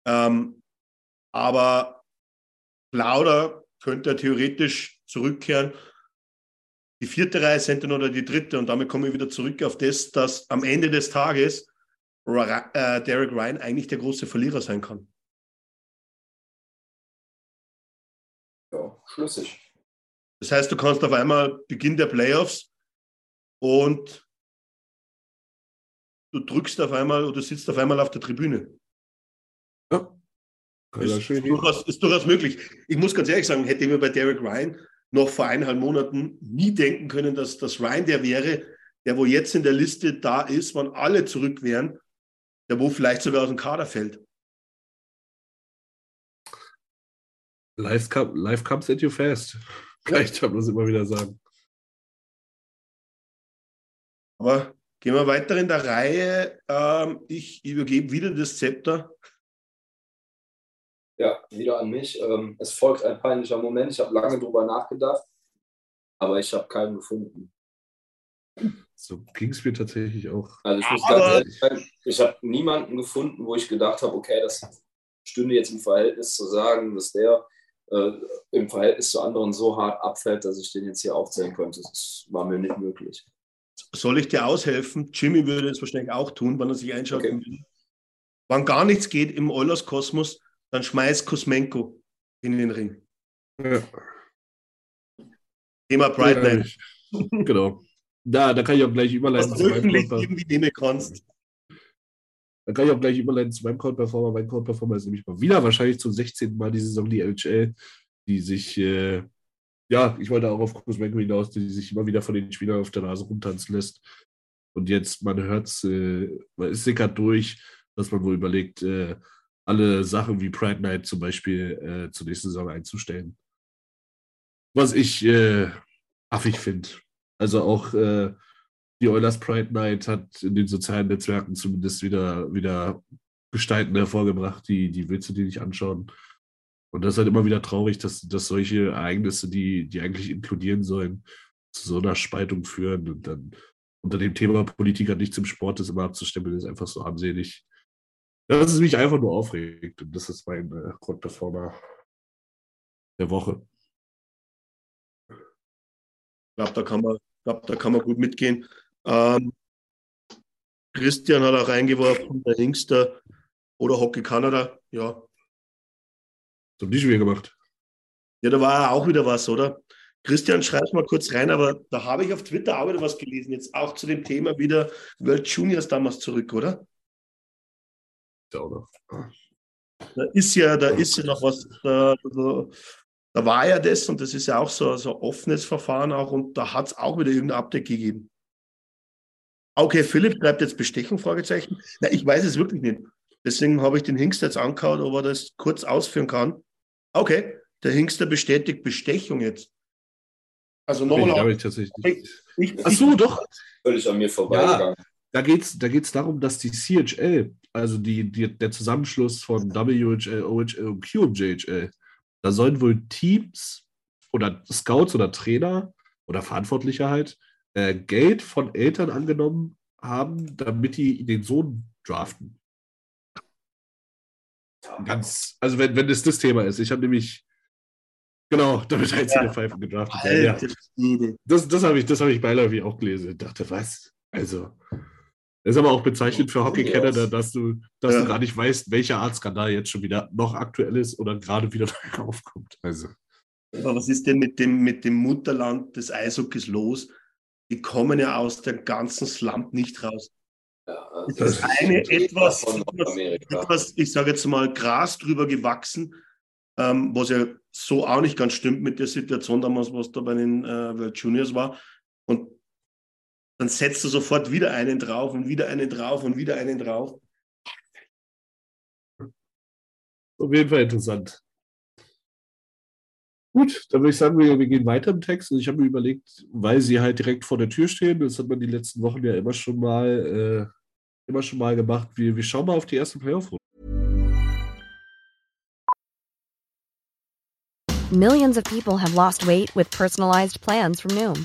Ähm, aber Lauder könnte er theoretisch zurückkehren. Die vierte Reihe sind dann oder die dritte und damit komme ich wieder zurück auf das, dass am Ende des Tages äh, Derek Ryan eigentlich der große Verlierer sein kann. Ja, schlüssig. Das heißt, du kannst auf einmal Beginn der Playoffs und du drückst auf einmal oder sitzt auf einmal auf der Tribüne. Ja. Ist, ist, durchaus, ist durchaus möglich. Ich muss ganz ehrlich sagen, hätte ich mir bei Derek Ryan noch vor eineinhalb Monaten nie denken können, dass das Ryan der wäre, der wo jetzt in der Liste da ist, wann alle zurück wären, der wo vielleicht sogar aus dem Kader fällt. Life, come, life comes at you fast. Vielleicht kann man das immer wieder sagen. Aber gehen wir weiter in der Reihe. Ähm, ich übergebe wieder das Zepter. Ja, wieder an mich. Ähm, es folgt ein peinlicher Moment. Ich habe lange darüber nachgedacht. aber ich habe keinen gefunden. So ging es mir tatsächlich auch. Also ich muss ganz ehrlich sagen, ich habe niemanden gefunden, wo ich gedacht habe, okay, das stünde jetzt im Verhältnis zu sagen, dass der äh, im Verhältnis zu anderen so hart abfällt, dass ich den jetzt hier aufzählen könnte. Das war mir nicht möglich. Soll ich dir aushelfen? Jimmy würde es wahrscheinlich auch tun, wenn er sich einschaut. Okay. Wann gar nichts geht im Eulers-Kosmos, dann schmeißt Kosmenko in den Ring. Ja. Thema Pride ja, Genau. Da, da kann ich auch gleich überleiten. Was du irgendwie nehmen kannst. Da kann ich auch gleich überleiten zu meinem Code-Performer. Mein Code-Performer ist nämlich mal wieder wahrscheinlich zum 16. Mal die Saison die LHL, die sich, äh, ja, ich wollte auch auf Kuzmenko hinaus, die sich immer wieder von den Spielern auf der Nase rumtanzen lässt. Und jetzt, man hört es, äh, es sickert durch, dass man wohl überlegt, äh, alle Sachen wie Pride Night zum Beispiel äh, zur nächsten Saison einzustellen. Was ich äh, affig finde. Also auch äh, die Oilers Pride Night hat in den sozialen Netzwerken zumindest wieder, wieder Gestalten hervorgebracht, die, die willst du dir nicht anschauen. Und das ist halt immer wieder traurig, dass, dass solche Ereignisse, die, die eigentlich inkludieren sollen, zu so einer Spaltung führen und dann unter dem Thema Politiker nicht zum Sport ist immer abzustempeln, ist einfach so armselig. Das ist mich einfach nur aufregt und das ist mein äh, Grundperformer der Woche. Ich glaube, da kann man glaube, da kann man gut mitgehen. Ähm, Christian hat auch reingeworfen, der Hingster oder Hockey Kanada, ja. Das haben die schon wieder gemacht. Ja, da war auch wieder was, oder? Christian, schreib mal kurz rein, aber da habe ich auf Twitter auch wieder was gelesen, jetzt auch zu dem Thema wieder World Juniors damals zurück, oder? Ja, oder? Da ist ja, da ist ja noch was, da, da, da war ja das und das ist ja auch so, so ein offenes Verfahren auch und da hat es auch wieder irgendein Update gegeben. Okay, Philipp schreibt jetzt Bestechung, Fragezeichen. Na, ich weiß es wirklich nicht. Deswegen habe ich den Hingst jetzt angehauen, ob er das kurz ausführen kann. Okay, der Hingster bestätigt Bestechung jetzt. Also nochmal. Ich, tatsächlich ich, ich, Ach so, doch. Völlig an mir vorbeigegangen. Ja, da geht es da geht's darum, dass die CHL, also die, die, der Zusammenschluss von WHL, OHL und QMJHL, da sollen wohl Teams oder Scouts oder Trainer oder Verantwortliche halt äh, Geld von Eltern angenommen haben, damit die den Sohn draften. Ganz, also wenn, wenn das das Thema ist. Ich habe nämlich, genau, (laughs) damit einzelne ja. Pfeifen gedraftet werden. Ja. Das, das habe ich, hab ich beiläufig auch gelesen. Ich dachte, was? Also, das ist aber auch bezeichnet für Hockey-Kenner, dass, du, dass ja. du gar nicht weißt, welcher Art Skandal jetzt schon wieder noch aktuell ist oder gerade wieder (laughs) aufkommt. Also. Aber was ist denn mit dem, mit dem Mutterland des Eishockeys los? Die kommen ja aus dem ganzen Slump nicht raus. Ja, das, das eine etwas, etwas, etwas, ich sage jetzt mal, Gras drüber gewachsen, ähm, was ja so auch nicht ganz stimmt mit der Situation damals, was da bei den äh, World Juniors war. Und dann setzt du sofort wieder einen drauf und wieder einen drauf und wieder einen drauf. Auf jeden Fall interessant. Gut, dann würde ich sagen, wir, wir gehen weiter im Text. Und ich habe mir überlegt, weil sie halt direkt vor der Tür stehen, das hat man die letzten Wochen ja immer schon mal, äh, immer schon mal gemacht. Wir, wir schauen mal auf die erste Playoff-Runde. Millions of people have lost weight with personalized plans from Noom.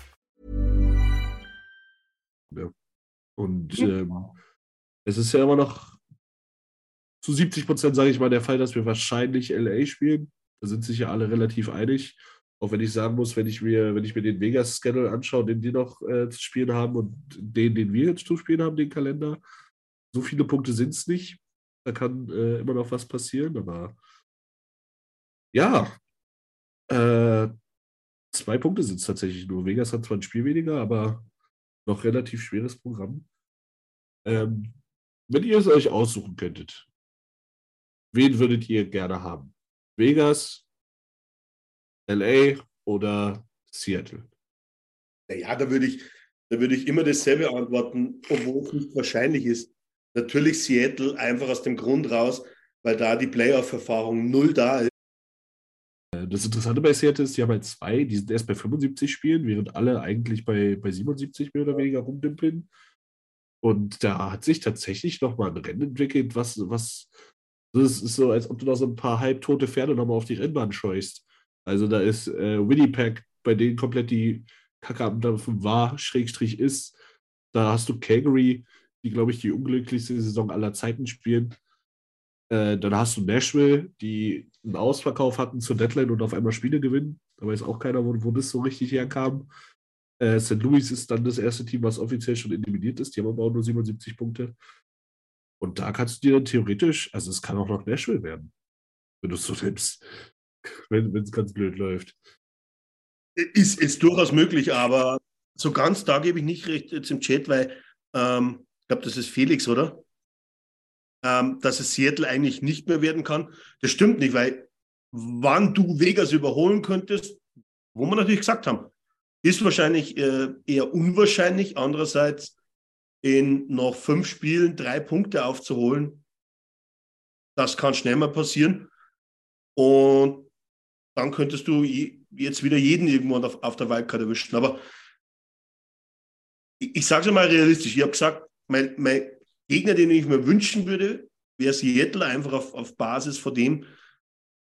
Und ähm, es ist ja immer noch zu 70 Prozent, sage ich mal, der Fall, dass wir wahrscheinlich LA spielen. Da sind sich ja alle relativ einig. Auch wenn ich sagen muss, wenn ich mir, wenn ich mir den Vegas-Schedule anschaue, den die noch äh, zu spielen haben und den, den wir jetzt zu spielen haben, den Kalender, so viele Punkte sind es nicht. Da kann äh, immer noch was passieren, aber ja, äh, zwei Punkte sind es tatsächlich nur. Vegas hat zwar ein Spiel weniger, aber noch relativ schweres Programm. Ähm, wenn ihr es euch aussuchen könntet, wen würdet ihr gerne haben? Vegas, LA oder Seattle? Naja, da würde ich, da würde ich immer dasselbe antworten, obwohl es nicht wahrscheinlich ist. Natürlich Seattle einfach aus dem Grund raus, weil da die Playoff-Erfahrung null da ist. Äh, das Interessante bei Seattle ist, die haben halt zwei, die sind erst bei 75 Spielen, während alle eigentlich bei, bei 77 mehr oder weniger rumdümpeln. Und da hat sich tatsächlich nochmal ein Rennen entwickelt, was, was das ist so, als ob du da so ein paar halbtote Pferde nochmal auf die Rennbahn scheust. Also da ist äh, Winnipeg, bei denen komplett die Kacke am Dampfen war, Schrägstrich ist. Da hast du Calgary, die, glaube ich, die unglücklichste Saison aller Zeiten spielen. Äh, dann hast du Nashville, die einen Ausverkauf hatten zur Deadline und auf einmal Spiele gewinnen. Da weiß auch keiner, wo, wo das so richtig herkam. Äh, St. Louis ist dann das erste Team, was offiziell schon eliminiert ist. Die haben aber auch nur 77 Punkte. Und da kannst du dir dann theoretisch, also es kann auch noch Nashville werden, wenn du es so nimmst, (laughs) wenn es ganz blöd läuft. Ist, ist durchaus möglich, aber so ganz da gebe ich nicht recht jetzt im Chat, weil ähm, ich glaube, das ist Felix, oder? Ähm, dass es Seattle eigentlich nicht mehr werden kann. Das stimmt nicht, weil wann du Vegas überholen könntest, wo wir natürlich gesagt haben, ist wahrscheinlich äh, eher unwahrscheinlich. Andererseits in noch fünf Spielen drei Punkte aufzuholen, das kann schnell mal passieren. Und dann könntest du jetzt wieder jeden irgendwo auf, auf der Wildcard erwischen. Aber ich, ich sage es mal realistisch. Ich habe gesagt, mein, mein, Gegner, den ich mir wünschen würde, wäre Seattle einfach auf, auf Basis von dem,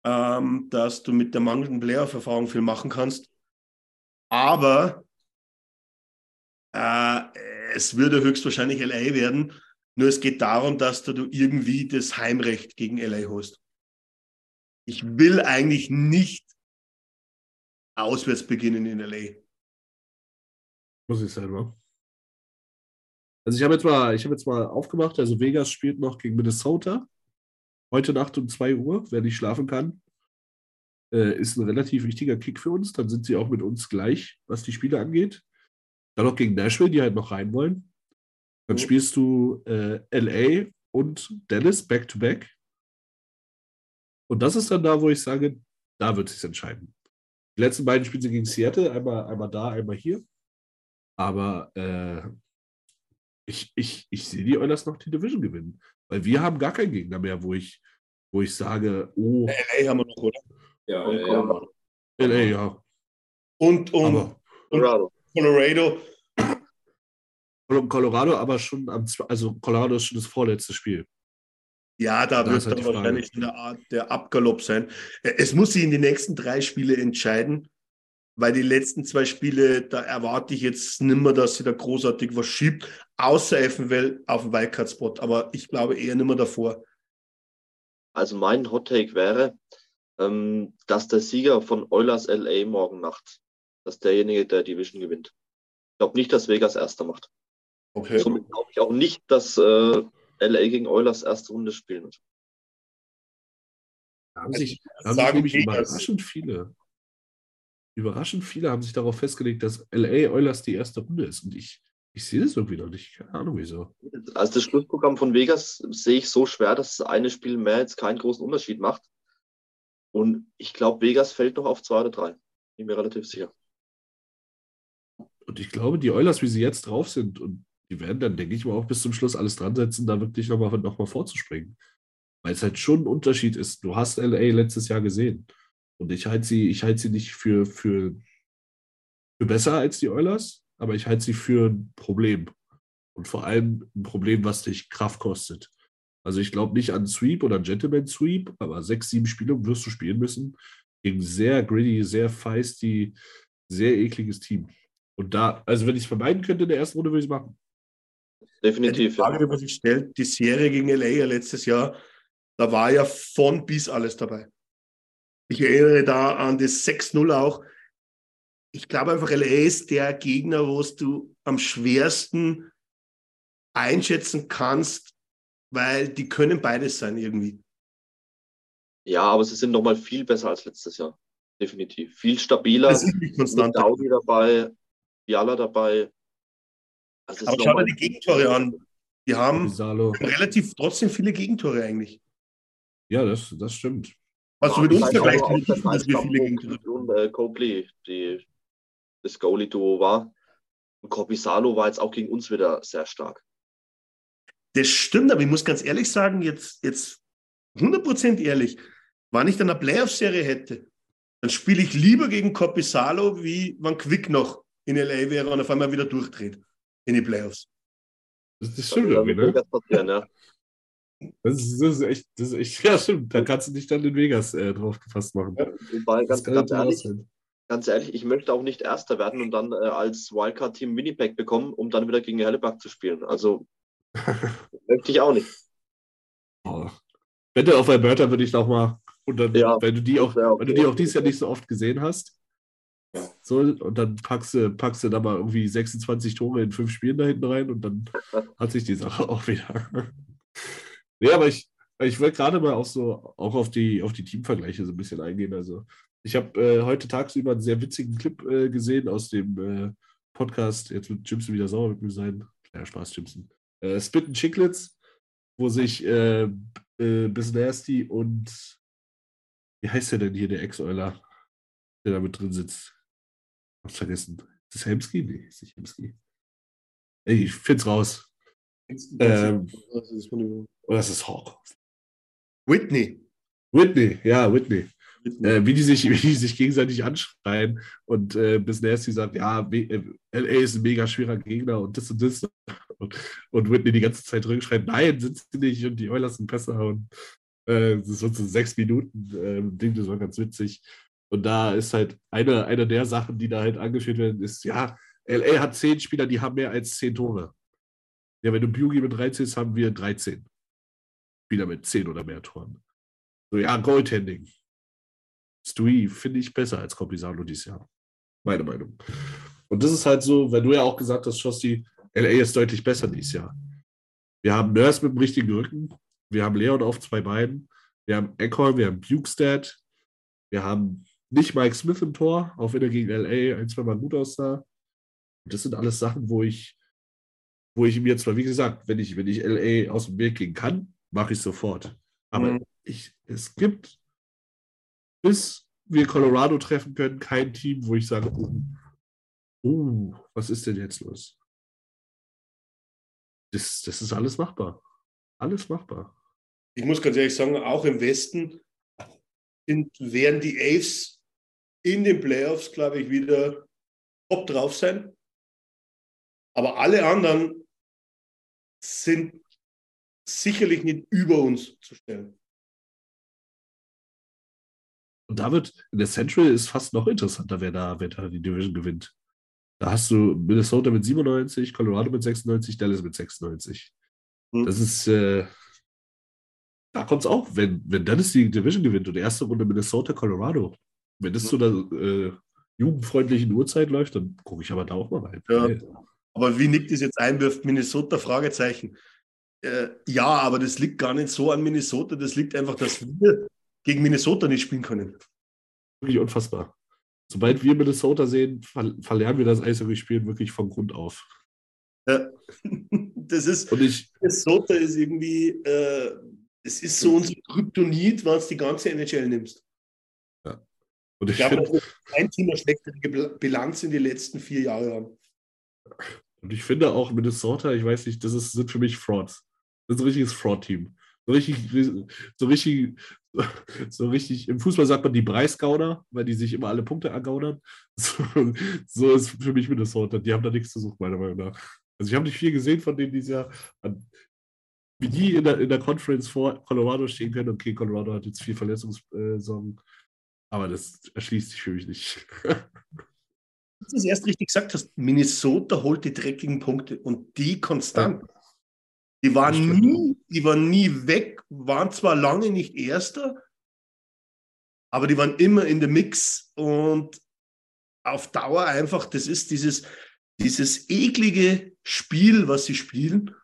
ähm, dass du mit der mangelnden Playoff-Erfahrung viel machen kannst. Aber äh, es würde höchstwahrscheinlich LA werden. Nur es geht darum, dass du irgendwie das Heimrecht gegen LA hast. Ich will eigentlich nicht auswärts beginnen in LA. Muss ich selber. Also ich habe jetzt mal, ich habe jetzt mal aufgemacht, also Vegas spielt noch gegen Minnesota. Heute Nacht um 2 Uhr, wer nicht schlafen kann. Äh, ist ein relativ wichtiger Kick für uns. Dann sind sie auch mit uns gleich, was die Spiele angeht. Dann noch gegen Nashville, die halt noch rein wollen. Dann oh. spielst du äh, LA und Dallas back-to-back. -back. Und das ist dann da, wo ich sage, da wird es sich entscheiden. Die letzten beiden Spiele sind gegen Seattle, einmal, einmal da, einmal hier. Aber äh, ich, ich, ich sehe die Oilers noch die Division gewinnen. Weil wir haben gar keinen Gegner mehr, wo ich, wo ich sage, oh. LA haben wir noch, oder? Ja, LA, LA, ja. Und, und, Aber, und Colorado. Colorado aber schon am, also Colorado ist schon das vorletzte Spiel. Ja, da, wird halt dann wahrscheinlich der Art der Abgalopp sein. Äh, es muss sich in den nächsten drei Spiele entscheiden, weil die letzten zwei Spiele, da erwarte ich jetzt nimmer, dass sie da großartig was schiebt, außer eventuell auf dem Wildcard-Spot. Aber ich glaube eher nimmer davor. Also mein Hot Take wäre, ähm, dass der Sieger von Oilers LA morgen Nacht dass derjenige der Division gewinnt. Ich glaube nicht, dass Vegas Erster macht. Okay. Somit glaube ich auch nicht, dass äh, LA gegen Oilers erste Runde spielen wird. Da haben sich, da haben sich überraschend viele, überraschend viele haben sich darauf festgelegt, dass LA Oilers die erste Runde ist. Und ich, ich sehe das irgendwie noch nicht. Keine Ahnung wieso. Also das Schlussprogramm von Vegas sehe ich so schwer, dass das eine Spiel mehr jetzt keinen großen Unterschied macht. Und ich glaube, Vegas fällt noch auf zwei oder drei. Bin mir relativ sicher. Und ich glaube, die Oilers, wie sie jetzt drauf sind, und die werden dann, denke ich mal, auch bis zum Schluss alles dran setzen, da wirklich nochmal noch mal vorzuspringen. Weil es halt schon ein Unterschied ist. Du hast LA letztes Jahr gesehen. Und ich halte sie, ich halte sie nicht für, für, für besser als die Oilers, aber ich halte sie für ein Problem. Und vor allem ein Problem, was dich Kraft kostet. Also ich glaube nicht an Sweep oder Gentleman Sweep, aber sechs, sieben Spiele wirst du spielen müssen gegen sehr gritty, sehr feisty, sehr ekliges Team. Und da, also wenn ich es vermeiden könnte in der ersten Runde, würde ich es machen. Definitiv. Die Frage, die man sich stellt, die Serie gegen LA letztes Jahr, da war ja von bis alles dabei. Ich erinnere da an das 6-0 auch. Ich glaube einfach, LA ist der Gegner, wo du am schwersten einschätzen kannst, weil die können beides sein irgendwie. Ja, aber sie sind nochmal viel besser als letztes Jahr. Definitiv. Viel stabiler. Das ist nicht konstant. Daudi dabei, Fiala dabei. Also aber schau dir die Gegentore an. Die haben Salo. relativ trotzdem viele Gegentore eigentlich. Ja, das, das stimmt. Was du mit uns vergleichst, dass wir viele Gegentore und äh, Copley, die, das Goalie-Duo war. Und Kopi Salo war jetzt auch gegen uns wieder sehr stark. Das stimmt, aber ich muss ganz ehrlich sagen, jetzt, jetzt 100% ehrlich, wenn ich dann eine Playoff-Serie hätte, dann spiele ich lieber gegen Copisalo, wie wenn Quick noch in LA wäre und auf einmal wieder durchdreht in die Playoffs. Das ist schön irgendwie, ne? Das ist, das ist, echt, das ist echt, (laughs) ja stimmt, da kannst du dich dann in Vegas äh, drauf gefasst machen. Ja, wobei, ganz, ganz ehrlich, ganz ehrlich, ich möchte auch nicht Erster werden und dann äh, als Wildcard-Team Winnipeg bekommen, um dann wieder gegen Hellebuck zu spielen. Also (laughs) möchte ich auch nicht. Oh. Wette auf Alberta würde ich noch mal, und dann, ja, wenn du die auch, okay. wenn du die auch dieses Jahr nicht so oft gesehen hast, so, und dann packst du, packst du da mal irgendwie 26 Tore in fünf Spielen da hinten rein und dann (laughs) hat sich die Sache auch wieder. Ja, aber ich, ich wollte gerade mal auch so auch auf die, auf die Teamvergleiche so ein bisschen eingehen. Also, ich habe äh, heute tagsüber einen sehr witzigen Clip äh, gesehen aus dem äh, Podcast. Jetzt wird Jimson wieder sauer mit mir sein. Kleiner Spaß, Jimson. Äh, Spitten Chicklets, wo sich äh, äh, Bisnasty und wie heißt der denn hier, der Ex-Euler, der da mit drin sitzt? Hab's vergessen. Ist das Hemsky? Nee, ist nicht Hemsky. Ey, ich find's raus. Ähm, oder das ist Hawk. Whitney. Whitney, ja, Whitney. Äh, wie, die sich, wie die sich gegenseitig anschreien und äh, bis Nasty sagt, ja, äh, LA ist ein mega schwerer Gegner und das und das. Und, und Whitney die ganze Zeit rückschreibt, nein, sind sie nicht und die Oilers sind besser. Und äh, das ist so sechs Minuten äh, Ding, das war ganz witzig. Und da ist halt eine, eine der Sachen, die da halt angeführt werden, ist, ja, LA hat zehn Spieler, die haben mehr als zehn Tore. Ja, wenn du Bugi mit 13 hast, haben wir 13 Spieler mit zehn oder mehr Toren. So, ja, Goaltending. Stewie finde ich besser als Copisano dieses Jahr. Meine Meinung. Und das ist halt so, wenn du ja auch gesagt hast, Schosti, LA ist deutlich besser dieses Jahr. Wir haben Nurse mit dem richtigen Rücken. Wir haben Leon auf zwei Beinen. Wir haben Eckhorn, wir haben Bukestad. Wir haben nicht Mike Smith im Tor, auch wenn er gegen LA ein, zwei Mal gut aussah. Das sind alles Sachen, wo ich, wo ich mir zwar, wie gesagt, wenn ich, wenn ich LA aus dem Weg gehen kann, mache ich sofort. Aber mhm. ich, es gibt bis wir Colorado treffen können, kein Team, wo ich sage, oh, oh was ist denn jetzt los? Das, das ist alles machbar. Alles machbar. Ich muss ganz ehrlich sagen, auch im Westen sind, werden die Aves in den Playoffs, glaube ich, wieder top drauf sein. Aber alle anderen sind sicherlich nicht über uns zu stellen. Und da wird, in der Central ist fast noch interessanter, wer da, wer da die Division gewinnt. Da hast du Minnesota mit 97, Colorado mit 96, Dallas mit 96. Mhm. Das ist, äh, da kommt es auch, wenn, wenn Dallas die Division gewinnt und erste Runde Minnesota, Colorado, wenn das mhm. zu einer äh, jugendfreundlichen Uhrzeit läuft, dann gucke ich aber da auch mal rein. Ja. Aber wie Nick das jetzt einwirft, Minnesota, Fragezeichen. Äh, ja, aber das liegt gar nicht so an Minnesota, das liegt einfach, dass wir gegen Minnesota nicht spielen können. Wirklich unfassbar. Sobald wir Minnesota sehen, ver verlernen wir das Eishockey-Spielen wirklich von Grund auf. Ja. (laughs) Das ist, Und ich, Minnesota ist irgendwie, äh, es ist so unser Kryptonit, wenn du die ganze NHL nimmst. Ja. Und ich, ich glaube, dass ein Team schlechtere Bilanz in den letzten vier Jahren. Und ich finde auch Minnesota, ich weiß nicht, das ist, sind für mich Frauds. Das ist ein richtiges Fraud-Team. So richtig, so richtig, so richtig, im Fußball sagt man die Preisgauner, weil die sich immer alle Punkte ergaunern. So, (laughs) so ist für mich Minnesota. Die haben da nichts zu suchen, meiner Meinung nach. Also ich habe nicht viel gesehen von denen dieses Jahr. Wie die in der, in der Conference vor Colorado stehen können. Okay, Colorado hat jetzt viel Verletzungssorgen. Aber das erschließt sich für mich nicht. Du es erst richtig gesagt hast, Minnesota holt die dreckigen Punkte und die konstant. Ja. Die waren nie, die waren nie weg, waren zwar lange nicht Erster, aber die waren immer in der Mix und auf Dauer einfach, das ist dieses, dieses eklige Spiel, was sie spielen.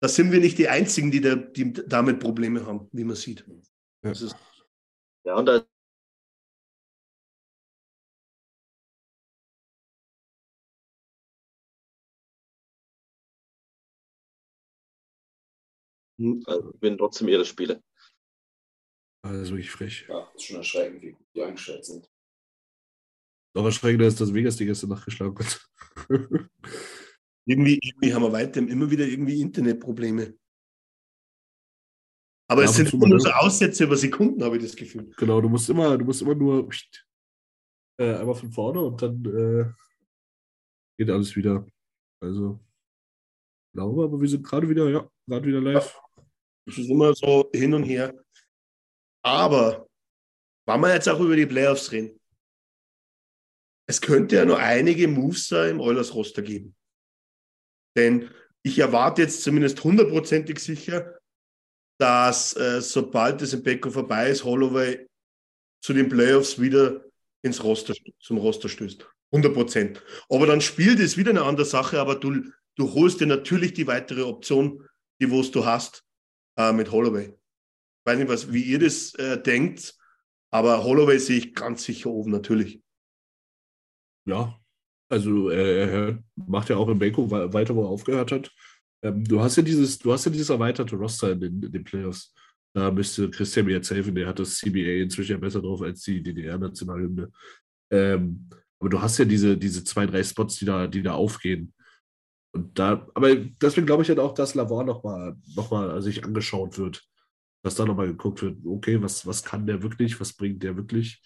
Da sind wir nicht die Einzigen, die, da, die damit Probleme haben, wie man sieht. Ja, ja und da Hm, also gewinnen trotzdem ihre Spiele. Also wirklich frech. Ja, ist schon erschreckend, wie gut die eingestellt sind. Noch erschreckender ist, dass Vegas die gestern nachgeschlagen hat. (laughs) irgendwie, irgendwie haben wir weiterhin immer wieder irgendwie Internetprobleme. Aber ja, es sind immer nur so Aussätze über Sekunden, habe ich das Gefühl. Genau, du musst immer, du musst immer nur äh, einmal von vorne und dann äh, geht alles wieder. Also, glaube, aber wir sind gerade wieder, ja, gerade wieder live. Es ist immer so hin und her. Aber, wenn wir jetzt auch über die Playoffs reden, es könnte ja noch einige Moves im Oilers-Roster geben. Denn ich erwarte jetzt zumindest hundertprozentig sicher, dass äh, sobald das im Backup vorbei ist, Holloway zu den Playoffs wieder ins Roster, zum Roster stößt. 100 Prozent. Aber dann spielt es wieder eine andere Sache, aber du, du holst dir natürlich die weitere Option, die wo du hast, äh, mit Holloway. Ich weiß nicht, was, wie ihr das äh, denkt, aber Holloway sehe ich ganz sicher oben, natürlich. Ja, also er, er macht ja auch in Beko weiter, wo er aufgehört hat. Ähm, du hast ja dieses, du hast ja dieses erweiterte Roster in den, in den Playoffs. Da müsste Christian mir jetzt helfen, der hat das CBA inzwischen ja besser drauf als die DDR-Nationalhymne. Ähm, aber du hast ja diese, diese zwei, drei Spots, die da, die da aufgehen. Und da, aber deswegen glaube ich halt auch, dass Lavor nochmal noch mal sich angeschaut wird. Dass da nochmal geguckt wird, okay, was, was kann der wirklich, was bringt der wirklich?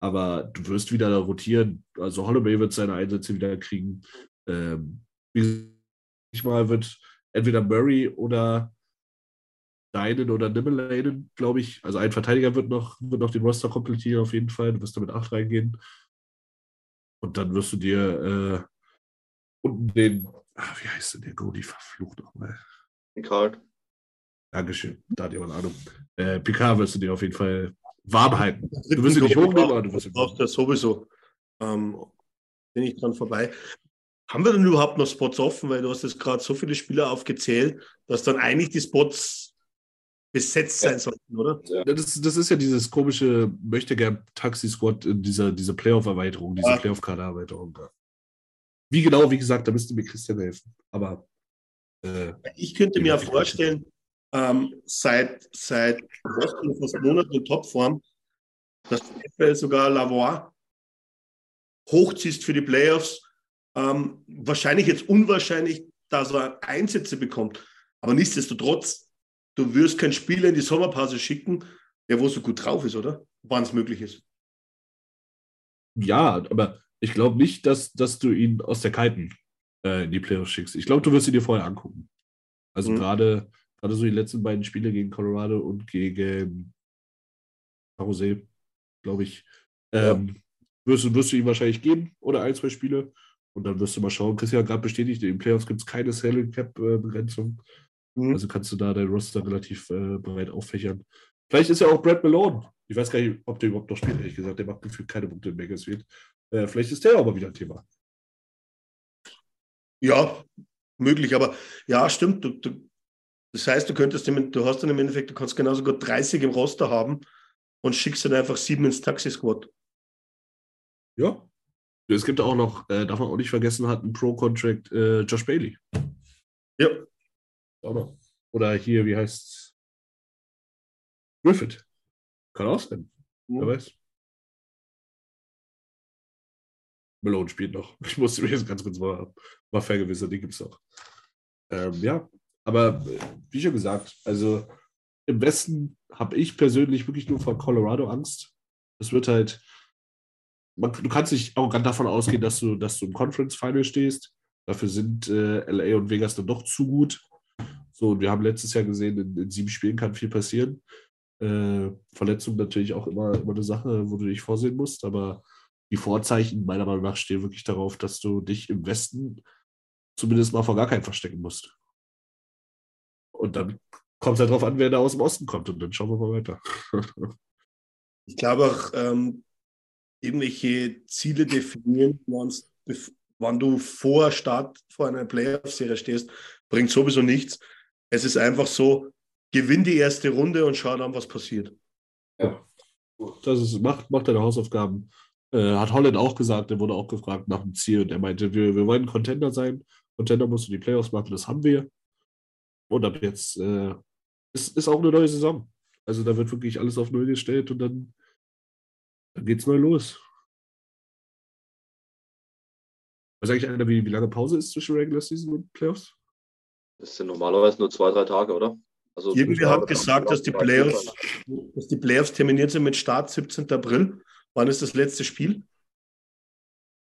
Aber du wirst wieder da rotieren. Also Holloway wird seine Einsätze wieder kriegen. Ähm, ich mal wird entweder Murray oder Deinen oder Nimmelainen, glaube ich. Also ein Verteidiger wird noch, wird noch den Roster komplettieren auf jeden Fall. Du wirst da mit 8 reingehen. Und dann wirst du dir äh, unten den Ach, wie heißt denn der Goalie? Verflucht nochmal. Picard. Dankeschön. Da hat jemand Ahnung. Äh, Picard wirst du dir auf jeden Fall warm halten. Du wirst ihn nicht hochnehmen, aber du wirst ihn. Brauchst ja sowieso. Ähm, bin ich dran vorbei. Haben wir denn überhaupt noch Spots offen? Weil du hast jetzt gerade so viele Spieler aufgezählt, dass dann eigentlich die Spots besetzt sein sollten, oder? Ja. Das, das, ist ja dieses komische möchte gern Taxi-Squad in dieser, dieser Playoff-Erweiterung, diese ja. Playoff-Kader-Erweiterung. Wie genau, wie gesagt, da müsste mir Christian helfen. Aber äh, ich könnte mir vorstellen, ähm, seit, seit fast Monaten in Topform, dass du sogar Lavoie hochziehst für die Playoffs. Ähm, wahrscheinlich jetzt unwahrscheinlich, dass er Einsätze bekommt. Aber nichtsdestotrotz, du wirst keinen Spieler in die Sommerpause schicken, der wo so gut drauf ist, oder? Wann es möglich ist. Ja, aber ich glaube nicht, dass, dass du ihn aus der Kalten äh, in die Playoffs schickst. Ich glaube, du wirst ihn dir vorher angucken. Also mhm. gerade gerade so die letzten beiden Spiele gegen Colorado und gegen Jose, glaube ich, ähm, ja. wirst, du, wirst du ihm wahrscheinlich geben oder ein, zwei Spiele. Und dann wirst du mal schauen. Christian hat gerade bestätigt, in den Playoffs gibt es keine Salary Cap-Begrenzung. Mhm. Also kannst du da dein Roster relativ äh, breit auffächern. Vielleicht ist ja auch Brad Malone. Ich weiß gar nicht, ob der überhaupt noch spielt, ehrlich gesagt. Der macht gefühlt keine Punkte in Bakersfield. Äh, vielleicht ist der aber wieder ein Thema. Ja, möglich, aber ja, stimmt. Du, du, das heißt, du könntest, du hast dann im Endeffekt, du kannst genauso gut 30 im Roster haben und schickst dann einfach sieben ins Taxi-Squad. Ja. Es gibt auch noch, äh, darf man auch nicht vergessen, hat einen Pro-Contract äh, Josh Bailey. Ja. Auch noch. Oder hier, wie heißt Griffith. Kann auch sein. Ja. Wer weiß. Malone spielt noch. (laughs) Ich musste mich jetzt ganz kurz mal, mal vergewissern, die gibt es noch. Ähm, ja, aber wie schon gesagt, also im Westen habe ich persönlich wirklich nur vor Colorado Angst. Es wird halt, man, du kannst nicht arrogant davon ausgehen, dass du, dass du im Conference Final stehst. Dafür sind äh, LA und Vegas dann doch zu gut. So, und wir haben letztes Jahr gesehen, in, in sieben Spielen kann viel passieren. Äh, Verletzung natürlich auch immer, immer eine Sache, wo du dich vorsehen musst, aber die Vorzeichen meiner Meinung nach stehen wirklich darauf, dass du dich im Westen zumindest mal vor gar keinem verstecken musst. Und dann kommt es halt darauf an, wer da aus dem Osten kommt und dann schauen wir mal weiter. (laughs) ich glaube auch, ähm, irgendwelche Ziele definieren, wann du vor Start vor einer Playoff-Serie stehst, bringt sowieso nichts. Es ist einfach so, gewinn die erste Runde und schau dann, was passiert. Ja. Das ist, macht, macht deine Hausaufgaben. Äh, hat Holland auch gesagt, er wurde auch gefragt nach dem Ziel und er meinte, wir, wir wollen Contender sein. Contender musst du die Playoffs machen, das haben wir. Und ab jetzt äh, ist, ist auch eine neue Saison. Also da wird wirklich alles auf Null gestellt und dann, dann es neu los. Weiß eigentlich einer, wie, wie lange Pause ist zwischen Regular Season und Playoffs? Das sind normalerweise nur zwei, drei Tage, oder? Also Irgendwie hat gesagt, dass die, Playoffs, dass die Playoffs terminiert sind mit Start 17. April. Wann ist das letzte Spiel?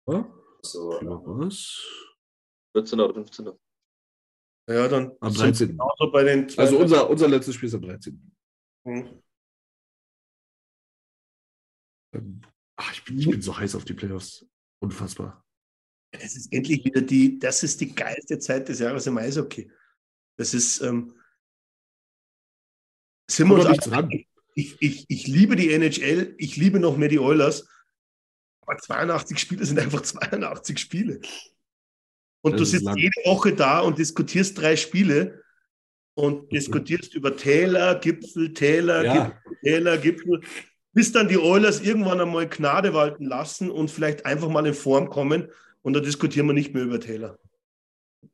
Ja, so, was? 14. oder 15. Ja, dann am 13. bei den also unser, unser letztes Spiel ist am 13. Hm. Ach, ich bin, ich bin so heiß auf die Playoffs. Unfassbar. Es ist endlich wieder die, das ist die geilste Zeit des Jahres im Eishockey. Das ist, ähm, sind wir uns nichts ran. Ich, ich, ich liebe die NHL, ich liebe noch mehr die Oilers, aber 82 Spiele sind einfach 82 Spiele. Und das du sitzt jede Woche da und diskutierst drei Spiele und mhm. diskutierst über Täler, Gipfel, Täler, ja. Gipfel, Täler, Gipfel, bis dann die Oilers irgendwann einmal Gnade walten lassen und vielleicht einfach mal in Form kommen und da diskutieren wir nicht mehr über Taylor.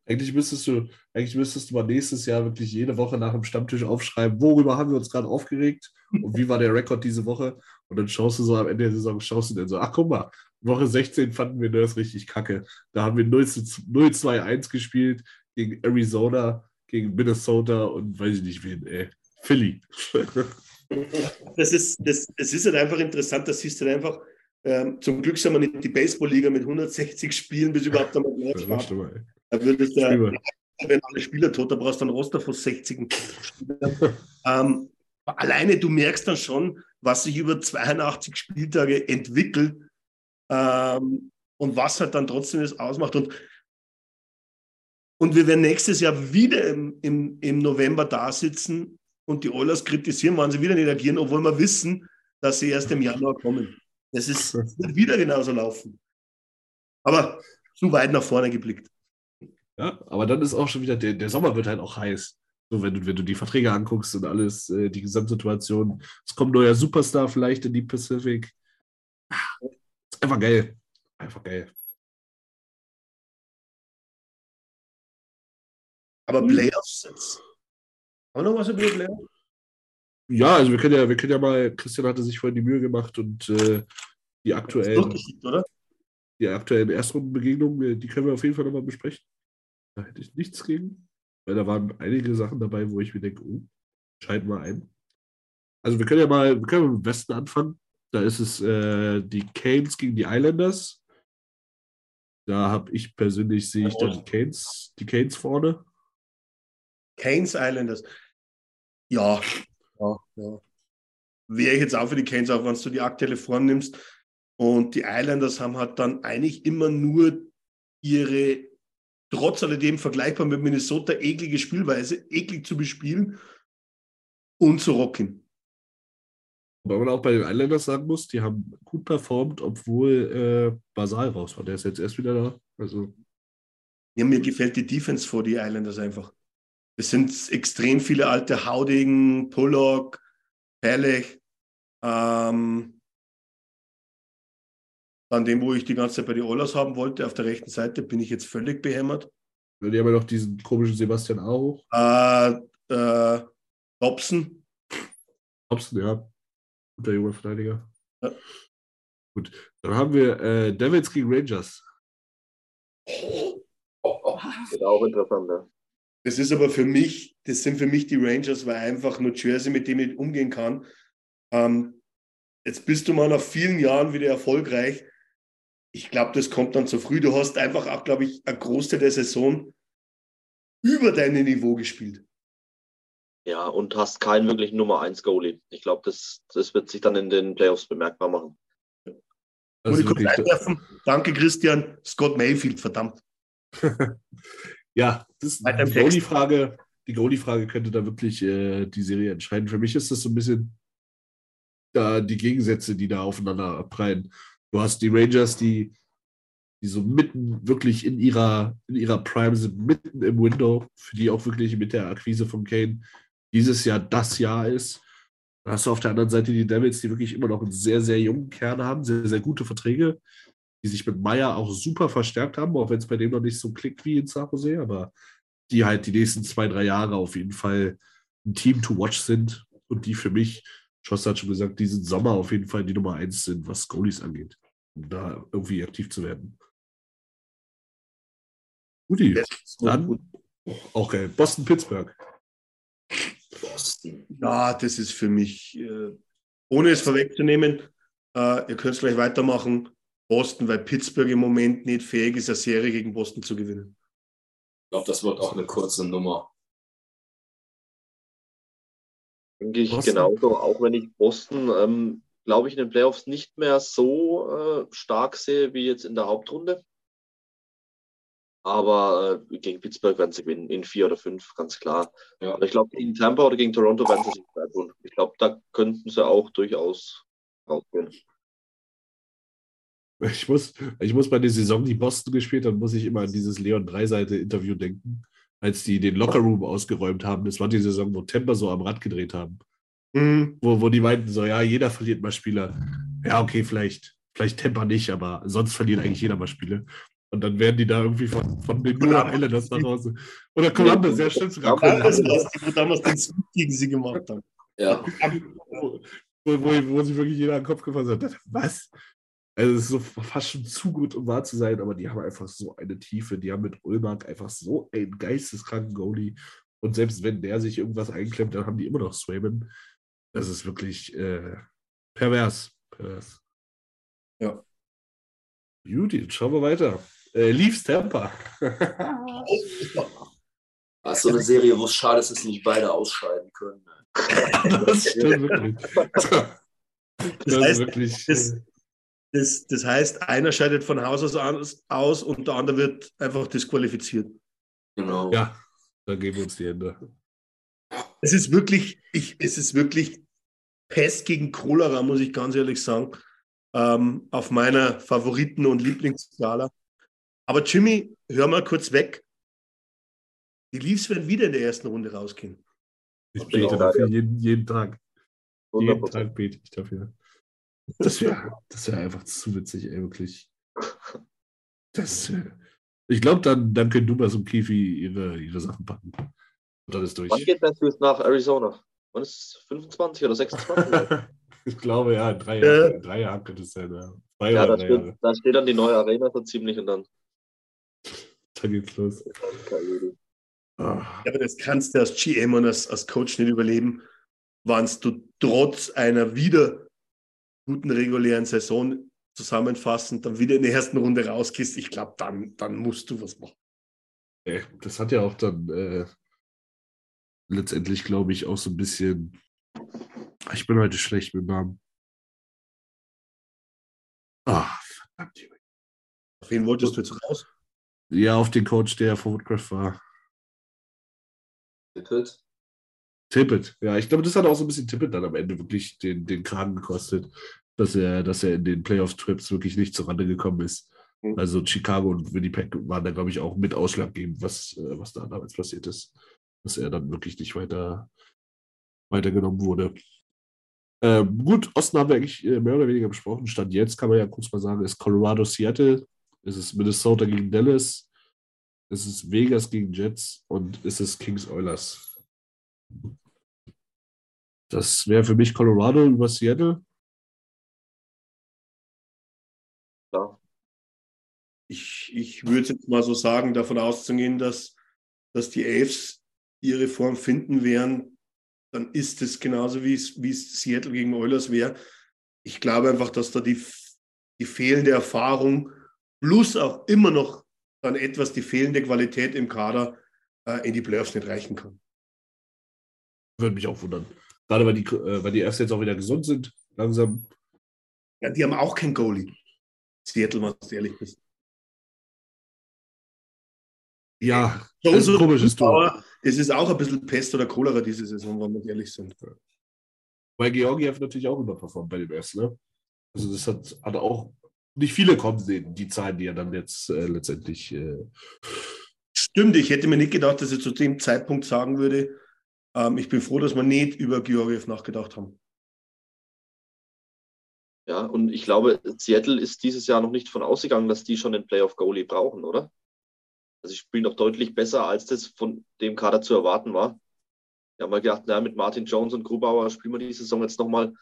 Eigentlich müsstest du, eigentlich müsstest du mal nächstes Jahr wirklich jede Woche nach dem Stammtisch aufschreiben, worüber haben wir uns gerade aufgeregt und wie war der Rekord diese Woche. Und dann schaust du so am Ende der Saison, schaust du dann so, ach guck mal, Woche 16 fanden wir das richtig kacke. Da haben wir 0-2-1 gespielt gegen Arizona, gegen Minnesota und weiß ich nicht wen, ey. Philly. (laughs) das ist, das, das ist halt einfach interessant, das siehst du halt einfach, ähm, zum Glück sind wir nicht die Baseballliga mit 160 Spielen, bis überhaupt einmal Match war. Da würdest du, wenn alle Spieler tot, da brauchst du ein Roster von 60 (laughs) ähm, Alleine du merkst dann schon, was sich über 82 Spieltage entwickelt ähm, und was halt dann trotzdem das ausmacht. Und, und wir werden nächstes Jahr wieder im, im, im November da sitzen und die Oilers kritisieren, wann sie wieder nicht agieren, obwohl wir wissen, dass sie erst im Januar kommen. Das, ist, wird wieder genauso laufen. Aber zu weit nach vorne geblickt. Ja, aber dann ist auch schon wieder, der, der Sommer wird halt auch heiß. So, wenn du, wenn du die Verträge anguckst und alles, äh, die Gesamtsituation. Es kommt neuer Superstar vielleicht in die Pacific. Ist einfach geil. Einfach geil. Aber Playoffs jetzt. Haben wir noch was über Playoffs? Ja, also wir können ja, wir können ja mal, Christian hatte sich vorhin die Mühe gemacht und äh, die aktuellen, die aktuellen Erstrundenbegegnungen, äh, die können wir auf jeden Fall nochmal besprechen. Da hätte ich nichts gegen, weil da waren einige Sachen dabei, wo ich mir denke, oh, schalten wir ein. Also wir können ja mal, wir können mit dem Westen anfangen. Da ist es äh, die Canes gegen die Islanders. Da habe ich persönlich, sehe ich da die Canes, die Canes vorne. Canes Islanders. Ja, ja, ja. Wäre ich jetzt auch für die Canes, auch wenn du die aktuelle Form nimmst. Und die Islanders haben halt dann eigentlich immer nur ihre, trotz alledem vergleichbar mit Minnesota, eklige Spielweise, eklig zu bespielen und zu rocken. Weil man auch bei den Islanders sagen muss, die haben gut performt, obwohl äh, Basal raus war. Der ist jetzt erst wieder da. Also. Ja, mir gefällt die Defense vor die Islanders einfach. Es sind extrem viele alte Haudegen, Pollock, Perlech. Ähm, an dem, wo ich die ganze Zeit bei den Oilers haben wollte, auf der rechten Seite, bin ich jetzt völlig behämmert. Die haben ja noch diesen komischen Sebastian auch. Äh, äh, Dobson. Dobson, ja. Guter junger Verteidiger. Ja. Gut, dann haben wir äh, Devils gegen Rangers. Oh, oh. Wird auch interessant, ja. Das ist aber für mich, das sind für mich die Rangers, weil einfach nur Jersey, mit dem ich umgehen kann. Ähm, jetzt bist du mal nach vielen Jahren wieder erfolgreich. Ich glaube, das kommt dann zu früh. Du hast einfach auch, glaube ich, ein Großteil der Saison über deinem Niveau gespielt. Ja, und hast keinen wirklich Nummer 1 Goalie. Ich glaube, das, das wird sich dann in den Playoffs bemerkbar machen. Also einwerfen. Danke, Christian. Scott Mayfield, verdammt. (laughs) ja, das ist die Goalie-Frage. Die Goalie-Frage könnte da wirklich äh, die Serie entscheiden. Für mich ist das so ein bisschen da die Gegensätze, die da aufeinander abprallen. Du hast die Rangers, die, die so mitten wirklich in ihrer, in ihrer Prime sind, mitten im Window, für die auch wirklich mit der Akquise von Kane dieses Jahr das Jahr ist. Dann hast du auf der anderen Seite die Devils, die wirklich immer noch einen sehr, sehr jungen Kern haben, sehr, sehr gute Verträge, die sich mit Meyer auch super verstärkt haben, auch wenn es bei dem noch nicht so klickt wie in San Jose, aber die halt die nächsten zwei, drei Jahre auf jeden Fall ein Team to watch sind und die für mich, Schoss hat schon gesagt, diesen Sommer auf jeden Fall die Nummer eins sind, was Goalies angeht, da irgendwie aktiv zu werden. Guti, dann auch geil. Boston-Pittsburgh. Boston. Ja, das ist für mich, äh, ohne es vorwegzunehmen, äh, ihr könnt es gleich weitermachen. Boston, weil Pittsburgh im Moment nicht fähig ist, eine Serie gegen Boston zu gewinnen. Ich glaube, das wird auch eine kurze Nummer. Denke ich Boston. genauso, auch wenn ich Boston, ähm, glaube ich, in den Playoffs nicht mehr so äh, stark sehe wie jetzt in der Hauptrunde. Aber äh, gegen Pittsburgh werden sie gewinnen, in vier oder fünf, ganz klar. Ja. ich glaube, gegen Tampa oder gegen Toronto werden sie sich schwer tun. Ich glaube, da könnten sie auch durchaus rausgehen. Ich muss, ich muss bei der Saison, die Boston gespielt hat, muss ich immer an dieses Leon Dreiseite-Interview denken, als die den Lockerroom ausgeräumt haben. Das war die Saison, wo Tampa so am Rad gedreht haben. Mhm. Wo, wo die meinten so, ja, jeder verliert mal Spieler. Ja, okay, vielleicht, vielleicht Tampa nicht, aber sonst verliert eigentlich jeder mal Spiele. Und dann werden die da irgendwie von, von den New Islanders nach Hause. Oder Columbus, ja, stimmt sogar. Columbus, die damals den Zug gegen sie gemacht haben. Ja. Wo, wo, wo, sich wirklich jeder an den Kopf gefasst hat. Was? Also, es ist so fast schon zu gut, um wahr zu sein, aber die haben einfach so eine Tiefe. Die haben mit Ulmark einfach so einen geisteskranken Goalie. Und selbst wenn der sich irgendwas einklemmt, dann haben die immer noch Swayman. Das ist wirklich äh, pervers. pervers. Ja. Judy, schauen wir weiter. Äh, Leafs Tampa. (laughs) Das ist so eine Serie, wo es schade ist, dass nicht beide ausscheiden können. (laughs) das stimmt wirklich. Das, heißt, wirklich, das, äh, das, das, heißt, einer scheidet von Haus aus aus und der andere wird einfach disqualifiziert. Genau. Ja, da geben wir uns die Hände. Es ist wirklich, ich, es ist wirklich Pest gegen Cholera, muss ich ganz ehrlich sagen, ähm, auf meiner Favoriten- und Lieblingsskala. Aber Jimmy, hör mal kurz weg. Die Leafs werden wieder in der ersten Runde rausgehen. Ich bete dafür jeden, jeden Tag. Jeden Tag bete ich dafür. Das wäre das wär einfach zu witzig, ey, wirklich. Das, ich glaube, dann, dann können Dumas und Kifi ihre, ihre Sachen packen. Und dann ist durch. Wann geht Matthews nach Arizona? Wann ist es 25 oder 26? (laughs) ich glaube, ja, drei Jahre, äh, drei Jahre könnte es sein. Ja, ja da, steht, da steht dann die neue Arena so ziemlich und dann. (laughs) Da geht's los. Ja, aber das kannst du als GM und als, als Coach nicht überleben, wenn du trotz einer wieder guten regulären Saison zusammenfassend dann wieder in der ersten Runde rausgehst. Ich glaube, dann, dann musst du was machen. Das hat ja auch dann äh, letztendlich, glaube ich, auch so ein bisschen. Ich bin heute schlecht mit Namen. Ah, verdammt. Auf wen wolltest du jetzt raus? Ja, auf den Coach, der vor Woodcraft war. Tippet? Tippet, ja. Ich glaube, das hat auch so ein bisschen Tippet dann am Ende wirklich den, den Kragen gekostet, dass er, dass er in den Playoff-Trips wirklich nicht zurande gekommen ist. Mhm. Also Chicago und Winnipeg waren da, glaube ich, auch mit ausschlaggebend, was, äh, was da damals passiert ist. Dass er dann wirklich nicht weiter weitergenommen wurde. Ähm, gut, Osten haben wir eigentlich äh, mehr oder weniger besprochen. Stand jetzt kann man ja kurz mal sagen, ist Colorado Seattle, es ist Minnesota gegen Dallas, es ist Vegas gegen Jets und es ist Kings Oilers. Das wäre für mich Colorado über Seattle. Ja. Ich, ich würde jetzt mal so sagen, davon auszugehen, dass dass die Avs ihre Form finden werden, dann ist es genauso wie es, wie es Seattle gegen Oilers wäre. Ich glaube einfach, dass da die, die fehlende Erfahrung plus auch immer noch dann etwas die fehlende Qualität im Kader äh, in die Playoffs nicht reichen kann. Würde mich auch wundern. Gerade weil die, äh, weil die erst jetzt auch wieder gesund sind, langsam. Ja, die haben auch kein Goalie. Seattle, wenn du ehrlich bist. Ja, das ist ein komisches Tor. Es ist auch ein bisschen Pest oder Cholera diese Saison, wenn wir ehrlich sind. Weil Georgiev natürlich auch überperformt bei dem ersten, ne? Also das hat, hat auch nicht viele kommen sehen, die Zahlen, die er dann jetzt äh, letztendlich. Äh Stimmt, ich hätte mir nicht gedacht, dass ich zu dem Zeitpunkt sagen würde, ähm, ich bin froh, dass wir nicht über Georgiev nachgedacht haben. Ja, und ich glaube, Seattle ist dieses Jahr noch nicht von ausgegangen, dass die schon den Playoff-Goalie brauchen, oder? Also, sie spielen doch deutlich besser, als das von dem Kader zu erwarten war. Wir haben mal gedacht, na, mit Martin Jones und Grubauer spielen wir die Saison jetzt nochmal.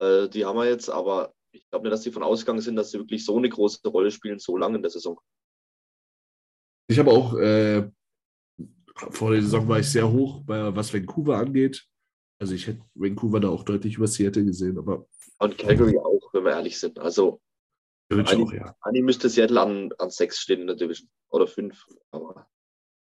Äh, die haben wir jetzt, aber ich glaube nicht, dass sie von ausgegangen sind, dass sie wirklich so eine große Rolle spielen, so lange in der Saison. Ich habe auch äh, vor der Saison war ich sehr hoch, was Vancouver angeht. Also ich hätte Vancouver da auch deutlich über Seattle gesehen, aber. Und Calgary auch, wenn wir ehrlich sind. Also eigentlich, auch, ja. eigentlich müsste Seattle an, an sechs stehen in der Division. Oder fünf. Aber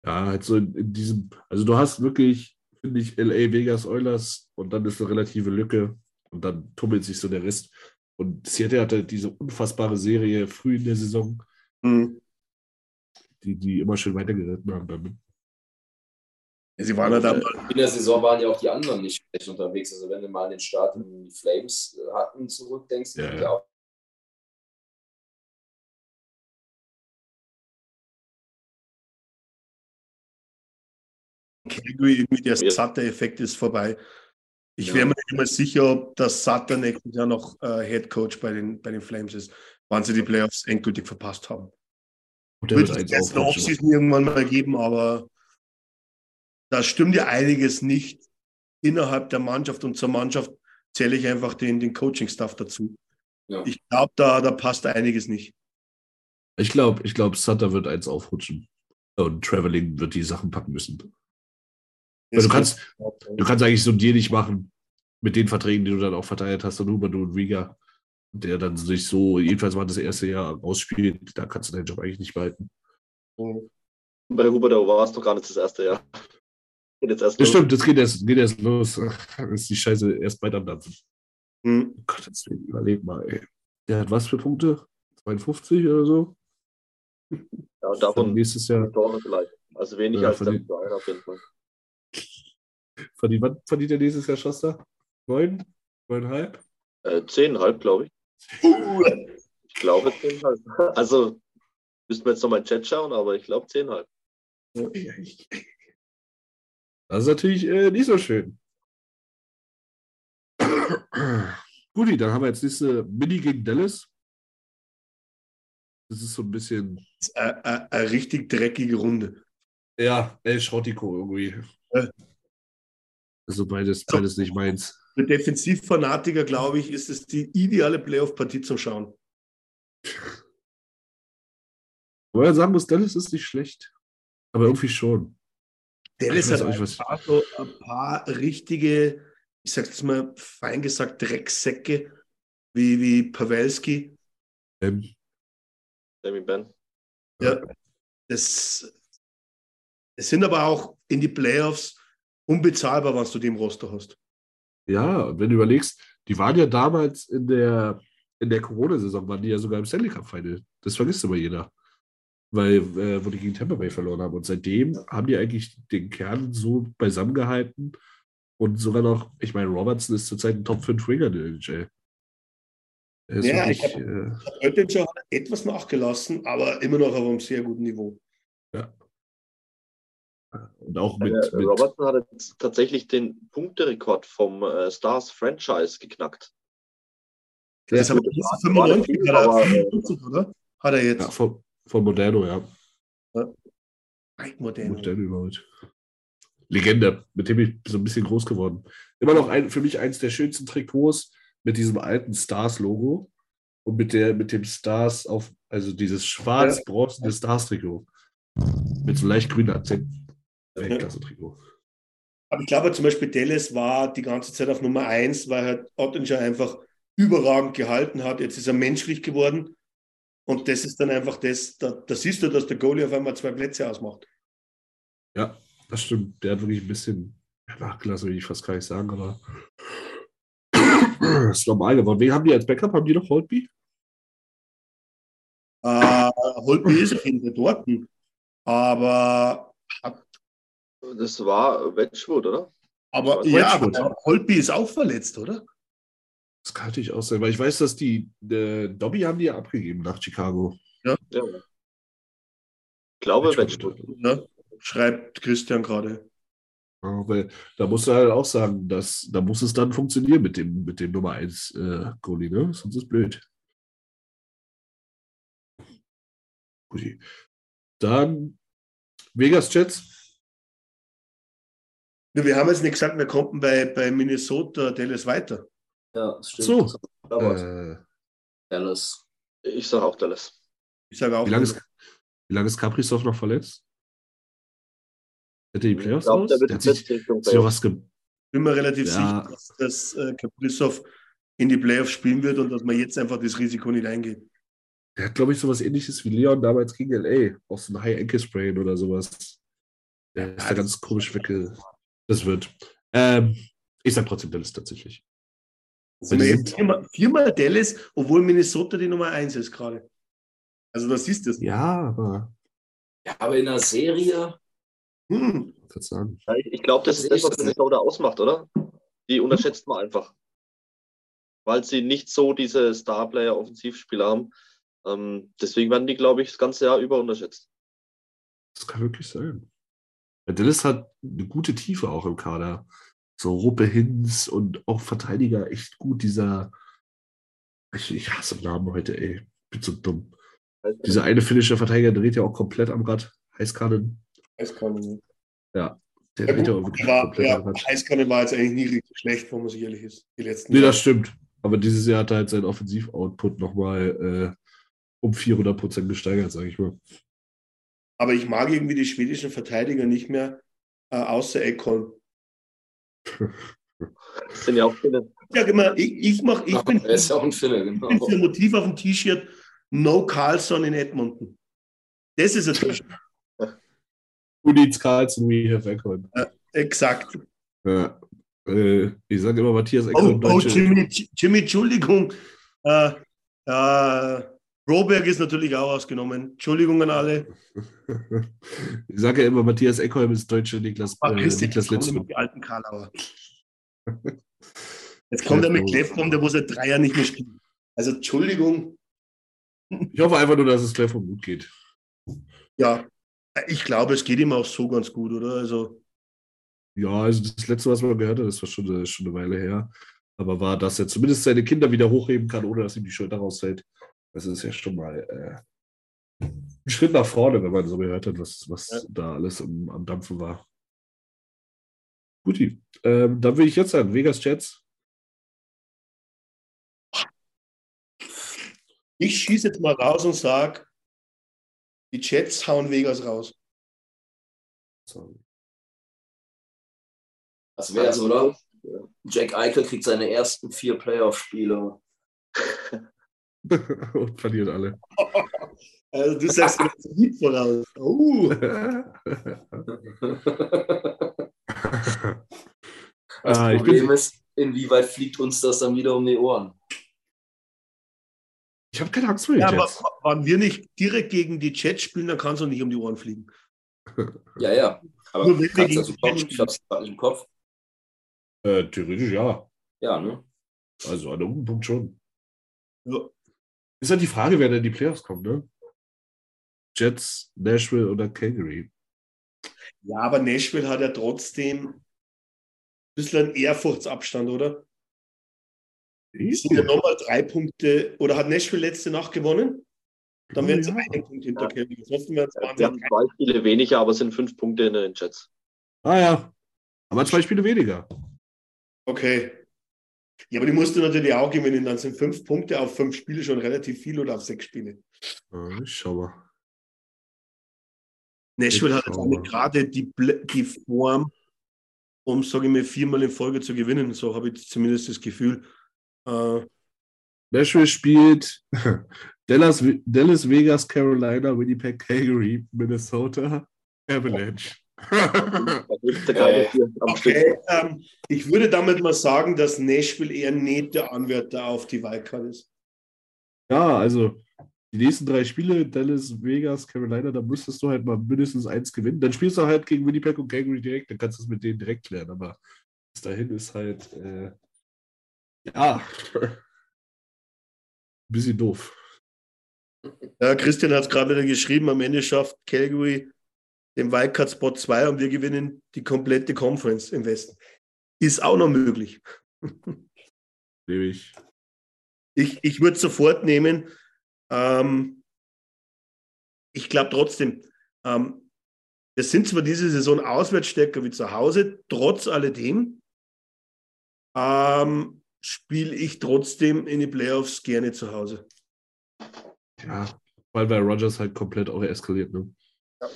ja, halt so in, in diesem, also du hast wirklich, finde ich, LA, Vegas, Oilers und dann ist eine relative Lücke und dann tummelt sich so der Rest. Und Seattle hatte diese unfassbare Serie früh in der Saison, mhm. die, die immer schön weitergeritten haben damit. Ja, sie waren ja dann. In der Saison waren ja auch die anderen nicht schlecht unterwegs. Also wenn du mal den Start in die Flames äh, hatten zurückdenkst, ja, ja. auch Calgary irgendwie der Sutter-Effekt ist vorbei. Ich ja. wäre mir nicht mal sicher, ob das Sutter nächstes Jahr noch äh, Head Coach bei den, bei den Flames ist, wann sie die Playoffs endgültig verpasst haben. Wird es jetzt eine Offseason irgendwann mal geben, aber da stimmt ja einiges nicht innerhalb der Mannschaft und zur Mannschaft zähle ich einfach den, den Coaching-Stuff dazu. Ja. Ich glaube, da, da passt einiges nicht. Ich glaube, ich glaub, Sutter wird eins aufrutschen. Und Traveling wird die Sachen packen müssen. Du kannst, du kannst eigentlich so ein Deal nicht machen mit den Verträgen, die du dann auch verteilt hast, und Huberto und Riga, der dann sich so, jedenfalls mal das erste Jahr ausspielt, da kannst du deinen Job eigentlich nicht behalten. Bei Huberto war es doch gar nicht das erste Jahr. Geht das stimmt, das geht erst, geht erst los. Ist die Scheiße erst bald am Dampfen. Hm. Oh Gott, jetzt überleg mal, ey. Der hat was für Punkte? 52 oder so? Ja, und davon nächstes Jahr. vielleicht. Also weniger ja, als der auf jeden Fall. Verdient, wann verdient der nächstes Jahr Schuster? Neun? Neuneinhalb? Äh, zehnhalb, glaube ich. ich glaube zehnhalb. (laughs) Also müssten wir jetzt noch mal in den Chat schauen, aber ich glaube zehnhalb. Das ist natürlich äh, nicht so schön. (clears throat) Guti, dann haben wir jetzt nächste Mini gegen Dallas. Das ist so ein bisschen. Eine, eine richtig dreckige Runde. Ja, El Schrottiko irgendwie. Also beides, beides nicht meins. Für Defensivfanatiker, glaube ich, ist es die ideale Playoff-Partie zum Schauen. (laughs) Woher sagen muss, Dallas ist nicht schlecht. Aber irgendwie schon. Dallas hat ein paar, so ein paar richtige, ich sag das mal fein gesagt, Drecksäcke, wie, wie Pawelski. Ähm. Sammy Ben. Ja, das, das sind aber auch in die Playoffs unbezahlbar, was du dem Roster hast. Ja, wenn du überlegst, die waren ja damals in der, in der Corona-Saison, waren die ja sogar im Stanley Cup-Final. Das vergisst immer jeder weil äh, wo die gegen Tampa Bay verloren haben. Und seitdem haben die eigentlich den Kern so beisammengehalten und sogar noch, ich meine, Robertson ist zurzeit ein Top 5 Ringer der NHL. Ja, wirklich, ich habe äh, heute schon etwas nachgelassen, aber immer noch auf einem sehr guten Niveau. Ja. Und auch mit. Äh, mit Robertson hat jetzt tatsächlich den Punkterekord vom äh, Stars Franchise geknackt. Das ja, ist aber 95 oder 54, oder? Hat er jetzt. Ja, vom, von Moderno, ja. ja. Moderno. Moderno überholt. Legende, mit dem ich so ein bisschen groß geworden. Immer noch ein, für mich eins der schönsten Trikots mit diesem alten Stars-Logo und mit, der, mit dem Stars auf, also dieses schwarz-bronzene Stars-Trikot. Mit so leicht grünen Akzenten. Weltklasse-Trikot. Aber ich glaube zum Beispiel Dallas war die ganze Zeit auf Nummer 1, weil halt Ottinger einfach überragend gehalten hat. Jetzt ist er menschlich geworden. Und das ist dann einfach das, da, da siehst du, dass der Goalie auf einmal zwei Plätze ausmacht. Ja, das stimmt. Der hat wirklich ein bisschen nachgelassen, will ich fast gar nicht sagen, aber (coughs) ist normal geworden. Wen haben die als Backup? Haben die noch Holtby? Äh, Holtby ist auf jeden Fall dort. Aber hat, das war Wedgwood, oder? Aber ja, aber Holtby ist auch verletzt, oder? Das kann natürlich auch sein, weil ich weiß, dass die äh, Dobby haben die ja abgegeben nach Chicago. Ja. ja. Ich glaube, Wedgwood. Ja, schreibt Christian gerade. Aber da musst du halt auch sagen, dass, da muss es dann funktionieren mit dem, mit dem Nummer 1 äh, Goalie, ne? Sonst ist es blöd. Gut. Dann Vegas Jets. Ja, wir haben jetzt nicht gesagt, wir konnten bei, bei Minnesota Dallas weiter. Ja, das stimmt. So. Äh, Dallas. Ich sage auch Dallas. Ich sage auch wie lange ist, wie lange ist Kaprizov noch verletzt? Hätte die Playoffs glaub, aus? der wird Der hat sich, jetzt Richtung sich was ge bin mir relativ Ja. sicher, dass, dass äh, Kaprizov in die Playoffs spielen wird und dass man jetzt einfach das Risiko nicht eingeht. Der hat, glaube ich, sowas ähnliches wie Leon damals gegen LA. Auch so ein High Ankle Sprain oder sowas. Der ist da ganz komisch wegge. Das wird. Ähm, ich sag trotzdem Dallas tatsächlich. Viermal, viermal Dallas, obwohl Minnesota die Nummer 1 ist gerade. Also das siehst du. Ja, aber. Ja, aber in der Serie. Hm. Ich, glaube, das Das ist das, ist was Minnesota ausmacht, oder? Die unterschätzt man einfach. Weil sie nicht so diese Starplayer-Offensivspieler haben. Ähm, deswegen werden die, glaube ich, das ganze Jahr über unterschätzt. Das kann wirklich sein. Dallas hat eine gute Tiefe auch im Kader. So Ruppe Hinz und auch Verteidiger echt gut. Dieser. Ich, ich hasse Namen heute, ey. Bin so dumm. Dieser eine finnische Verteidiger dreht ja auch komplett am Rad. Heißkannen. Nicht. Ja. Der Ja, dreht ja auch wirklich war, komplett ja, am Rad. Heißkanne war jetzt eigentlich nie richtig schlecht, wenn man sich ehrlich ist. Die letzten Nee, Jahre. das stimmt. Aber dieses Jahr hat er halt seinen Offensiv-Output nochmal äh, um 400 Prozent gesteigert, sage ich mal. Aber ich mag irgendwie die schwedischen Verteidiger nicht mehr, äh, außer Ekholm. Das sind ja auch viele. Ich sag immer, ich, ich, mach, ich bin, ist ja auch ein Finne, ich bin genau. für ein Motiv auf dem T-Shirt No Carlson in Edmonton. Das ist ein T-Shirt. Who needs Carlson? We have Ekholm. Exakt. Ja. Äh, ich sage immer Matthias Oh, Ekholm, oh deutsche. Jimmy, Jimmy, Entschuldigung. Äh, äh, Broberg ist natürlich auch ausgenommen. Entschuldigung an alle. (laughs) ich sage ja immer, Matthias Ekholm ist deutsche Niklas, Ah, äh, Niklas jetzt kommt er Litzmann. mit die alten Karlauer. (laughs) Jetzt kommt er mit Kleffbaum, der wo seit drei Jahren nicht mehr spielt. Also Entschuldigung, Ich hoffe einfach nur, dass es vom Gut geht. ja, ich glaube, es geht ihm auch so ganz gut, oder? Also, Ja, also das letzte, was man gehört hat, das war schon eine, schon eine Weile her. Aber war, dass er zumindest seine Kinder wieder hochheben kann, ohne dass ihm die Schulter rausfällt. Das ist ja schon mal äh, ein Schritt nach vorne, wenn man so gehört hat, was, was Ja. da alles am, am Dampfen war. Guti. Ähm, dann will ich jetzt sagen, Vegas Jets. ich schieße jetzt mal raus und sage, die Jets hauen Vegas raus. So. Das wär's, oder? Jack Eichel kriegt seine ersten vier Playoff-Spiele. (laughs) Und verliert alle. (laughs) Also du sagst jetzt Lied voraus. Oh, (laughs) Das Ah, ich Problem bin- ist, inwieweit fliegt uns das dann wieder um die Ohren? Ich habe keine Angst vor den ja, aber Jets. wenn wir nicht direkt gegen die Jets spielen, dann kann es doch nicht um die Ohren fliegen. Ja, ja. Aber Nur wenn wir kannst gegen das im die Kopf, Jets ich hab's gerade nicht im Kopf. Äh, theoretisch ja. Ja, ne? Also an irgendeinem Punkt schon. Ja. Ist halt die Frage, wer denn in die Playoffs kommt, ne? Jets, Nashville oder Calgary? Ja, aber Nashville hat ja trotzdem ein bisschen einen Ehrfurchtsabstand, oder? Es sind ja nochmal drei Punkte. Oder hat Nashville letzte Nacht gewonnen? Dann es Ja. einen Punkt hinter Calgary. Wir haben zwei Spiele weniger, aber es sind fünf Punkte in den Jets. Ah ja. Aber zwei Spiele weniger. Okay. Ja, aber die musst du natürlich auch gewinnen. Dann sind fünf Punkte auf fünf Spiele schon relativ viel oder auf sechs Spiele. Schau mal. Nashville hat jetzt gerade die, die Form, um, sage ich mal, viermal in Folge zu gewinnen. So habe ich zumindest das Gefühl. Äh, Nashville spielt (laughs) Dallas, Dallas, Vegas, Carolina, Winnipeg, Calgary, Minnesota, Avalanche. Okay, ähm, ich würde damit mal sagen, dass Nashville eher nicht der Anwärter auf die Wildcard ist. Ja, also die nächsten drei Spiele, Dallas, Vegas, Carolina, da müsstest du halt mal mindestens eins gewinnen. Dann spielst du halt gegen Winnipeg und Calgary direkt, dann kannst du es mit denen direkt klären. Aber bis dahin ist halt, äh, ja, (laughs) ein bisschen doof. Ja, Christian hat es gerade wieder geschrieben, am Ende schafft Calgary den Wildcard-Spot 2 und wir gewinnen die komplette Conference im Westen. Ist auch noch möglich. ich. Ich, ich würde sofort nehmen. Ähm, ich glaube trotzdem, ähm, wir sind zwar diese Saison auswärts stärker wie zu Hause, trotz alledem ähm, spiele ich trotzdem in die Playoffs gerne zu Hause. Ja, weil bei Rogers halt komplett auch eskaliert. Ne? Ja.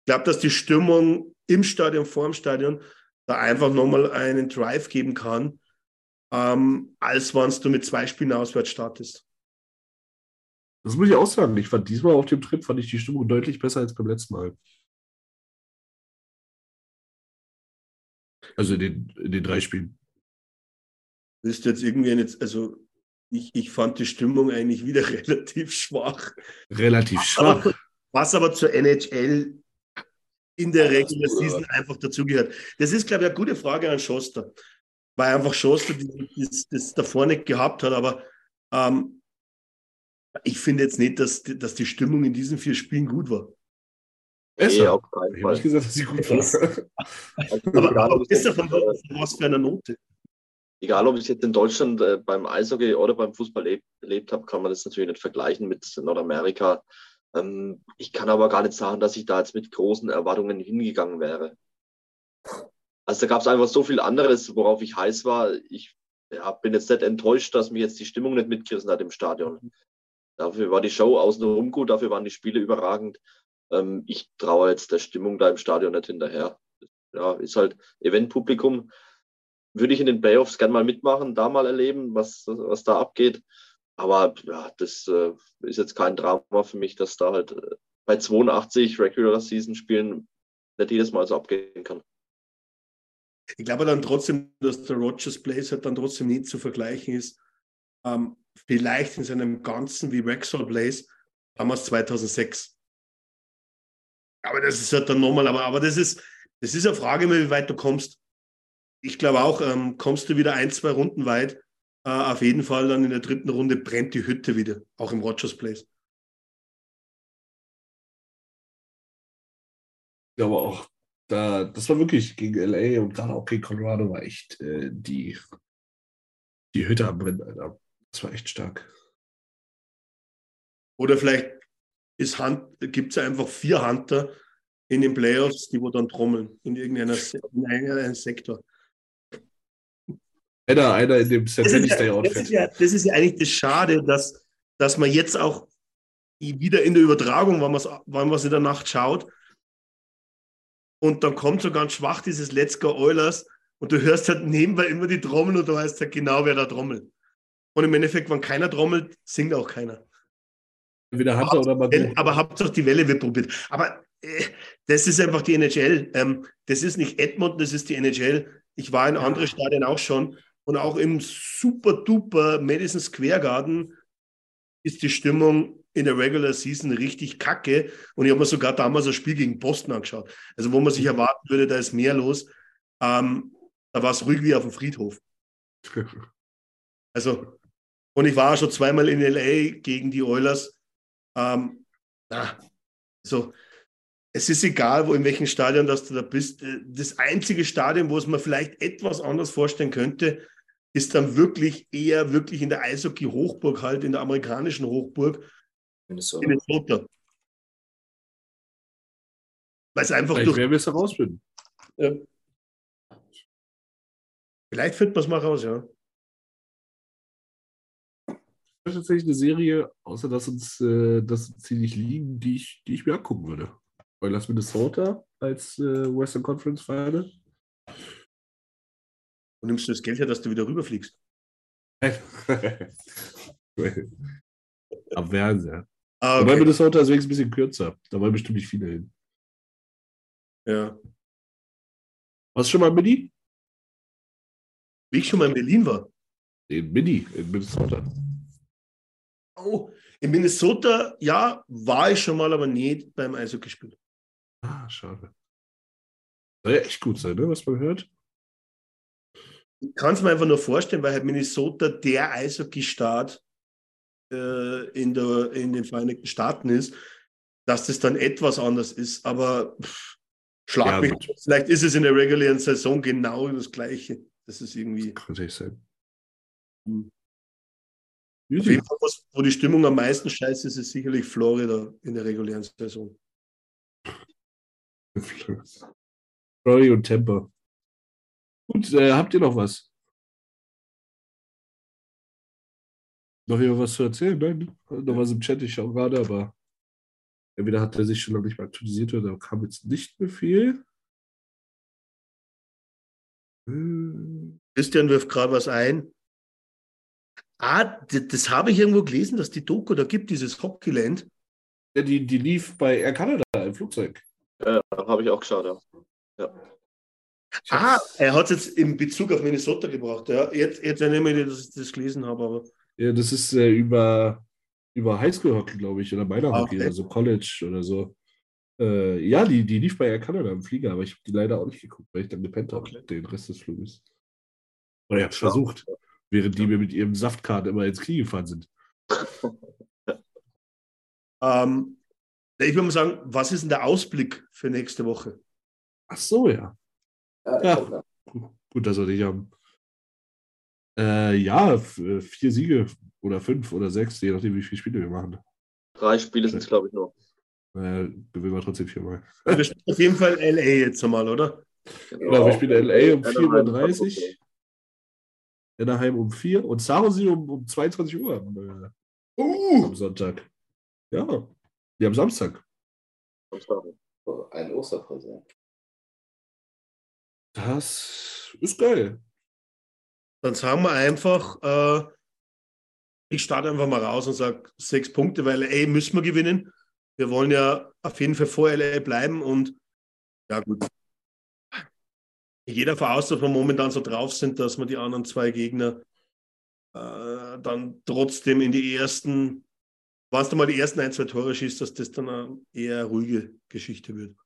Ich glaube, dass die Stimmung im Stadion, vor dem Stadion, da einfach nochmal einen Drive geben kann, ähm, als wenn du mit zwei Spielen auswärts startest. Das muss ich auch sagen. Ich fand diesmal auf dem Trip fand ich die Stimmung deutlich besser als beim letzten Mal. Also in den, in den drei Spielen. Du jetzt irgendwie jetzt, also ich, ich fand die Stimmung eigentlich wieder (laughs) relativ schwach. Relativ schwach. Was aber zur NHL in der Regular Season einfach dazugehört. Das ist, glaube ich, eine gute Frage an Schoster, weil einfach Schoster das, das davor nicht gehabt hat. Aber ähm, ich finde jetzt nicht, dass, dass die Stimmung in diesen vier Spielen gut war. Besser. Nee, auf Ich habe nicht gesagt, dass sie gut war. (laughs) aber, aber ist davon was für eine Note? egal ob ich jetzt in Deutschland äh, beim Eishockey oder beim Fußball erlebt, erlebt habe, kann man das natürlich nicht vergleichen mit Nordamerika. Ähm, ich kann aber gar nicht sagen, dass ich da jetzt mit großen Erwartungen hingegangen wäre. Also da gab es einfach so viel anderes, worauf ich heiß war. Ich ja, bin jetzt nicht enttäuscht, dass mich jetzt die Stimmung nicht mitgerissen hat im Stadion. Dafür war die Show außenrum gut, dafür waren die Spiele überragend. Ähm, ich traue jetzt der Stimmung da im Stadion nicht hinterher. Ja, ist halt Eventpublikum würde ich in den Playoffs gerne mal mitmachen, da mal erleben, was, was da abgeht. Aber ja, das äh, ist jetzt kein Drama für mich, dass da halt äh, bei 82 Regular Season Spielen nicht jedes Mal so abgehen kann. Ich glaube dann trotzdem, dass der Rogers Place halt dann trotzdem nicht zu vergleichen ist. Ähm, vielleicht in seinem Ganzen wie Rexall Place damals 2006. Aber das ist halt dann nochmal, aber, aber das ist, das ist eine Frage, wie weit du kommst ich glaube auch, ähm, kommst du wieder ein, zwei Runden weit, äh, auf jeden Fall dann in der dritten Runde brennt die Hütte wieder, auch im Rogers Place. Ich glaube auch, da, das war wirklich gegen LA und gerade auch gegen Colorado war echt äh, die, die Hütte am Brennen, Alter. Das war echt stark. Oder vielleicht gibt es einfach vier Hunter in den Playoffs, die wo dann trommeln in irgendeinem in Sektor. Einer, einer in dem Saturday Day Outfit. Das ist, ja, das ist ja eigentlich das Schade, dass, dass man jetzt auch wieder in der Übertragung, wenn man es in der Nacht schaut, und dann kommt so ganz schwach dieses Let's Go Oilers und du hörst halt nebenbei immer die Trommel und du weißt halt genau, wer da trommelt. Und im Endeffekt, wenn keiner trommelt, singt auch keiner. Entweder hat er oder man. Aber Hauptsache die Welle wird probiert. Aber äh, das ist einfach die NHL. Ähm, das ist nicht Edmonton, das ist die NHL. Ich war in anderen Stadien auch schon und auch im super duper Madison Square Garden ist die Stimmung in der Regular Season richtig kacke. Und ich habe mir sogar damals ein Spiel gegen Boston angeschaut. Also, wo man sich erwarten würde, da ist mehr los. Ähm, da war es ruhig wie auf dem Friedhof. Also, und ich war schon zweimal in LA gegen die Oilers. Ähm, na, so, es ist egal, wo in welchem Stadion dass du da bist. Äh, das einzige Stadion, wo es man vielleicht etwas anders vorstellen könnte, ist dann wirklich eher wirklich in der Eishockey-Hochburg halt, in der amerikanischen Hochburg, Minnesota. Minnesota. Weil es einfach Vielleicht durch. Wer wir es herausfinden? Ja. Vielleicht findet man es mal raus, ja. Das ist tatsächlich eine Serie, außer dass uns, äh, dass sie nicht liegen, die ich, die ich mir angucken würde. Oilers Minnesota als äh, Western Conference Final. Und nimmst du das Geld her, dass du wieder rüberfliegst? (laughs) Am Fernseher. Ah, okay. Aber Minnesota ist wenigstens ein bisschen kürzer. Da wollen bestimmt nicht viele hin. Ja. Warst du schon mal in Mini? Wie ich schon mal in Berlin war. In Mini, in Minnesota. Oh, in Minnesota, ja, war ich schon mal, aber nicht beim Eishockeyspiel. Ah, schade. Soll ja echt gut sein, ne, was man hört. Ich kann es mir einfach nur vorstellen, weil halt Minnesota der Eishockey-Staat äh, in, in den Vereinigten Staaten ist, dass das dann etwas anders ist. Aber pff, schlag ja, mich. Gut. Vielleicht ist es in der regulären Saison genau das Gleiche. Das ist irgendwie. Kann natürlich sein. Hm. Auf jeden Fall, wo die Stimmung am meisten scheiße ist, ist sicherlich Florida in der regulären Saison. (laughs) Florida und Tampa. Gut, äh, habt ihr noch was? Noch jemand was zu erzählen? Nein? Noch was im Chat, ich schaue gerade, aber entweder hat er sich schon noch nicht mal aktualisiert oder kam jetzt nicht mehr viel. Christian wirft gerade was ein. Ah, das, das habe ich irgendwo gelesen, dass die Doku da gibt, dieses Hockeyland. Ja, die, die lief bei Air Canada im Flugzeug. Ja, habe ich auch geschaut, ja. ja. Ah, er hat es jetzt in Bezug auf Minnesota gebracht. Ja. Jetzt, jetzt erinnere ich mich, dass ich das gelesen habe. Aber... Ja, das ist äh, über, über Highschool-Hockey, glaube ich, oder Minor Hockey, okay. also College oder so. Äh, ja, die, die lief bei Air Canada im Flieger, aber ich habe die leider auch nicht geguckt, weil ich dann gepennt habe, okay. den Rest des Fluges. Oder ich habe es versucht, während die mir mit ihrem Saftkart immer ins Knie gefahren sind. (laughs) ähm, ich würde mal sagen, was ist denn der Ausblick für nächste Woche? Ach so, ja. Ja, gut, dass wir dich haben. Äh, ja, äh, vier Siege oder fünf oder sechs, je nachdem, wie viele Spiele wir machen. Drei Spiele sind es, glaube ich, noch. Äh, gewinnen wir trotzdem viermal. Wir spielen auf jeden Fall LA jetzt nochmal, oder? Genau, genau wir spielen LA um 4.30 Uhr. Anaheim um 4 und Sarosi um, um 22 Uhr am, äh, uh. am Sonntag. Ja, wir haben Samstag. Ein Osterpräsent. Das ist geil. Dann sagen wir einfach, äh, ich starte einfach mal raus und sage sechs Punkte, weil LA müssen wir gewinnen. Wir wollen ja auf jeden Fall vor LA bleiben und ja gut. Jeder voraus, dass wir momentan so drauf sind, dass wir die anderen zwei Gegner äh, dann trotzdem in die ersten, wenn du mal die ersten ein, zwei Tore schießt, dass das dann eine eher ruhige Geschichte wird.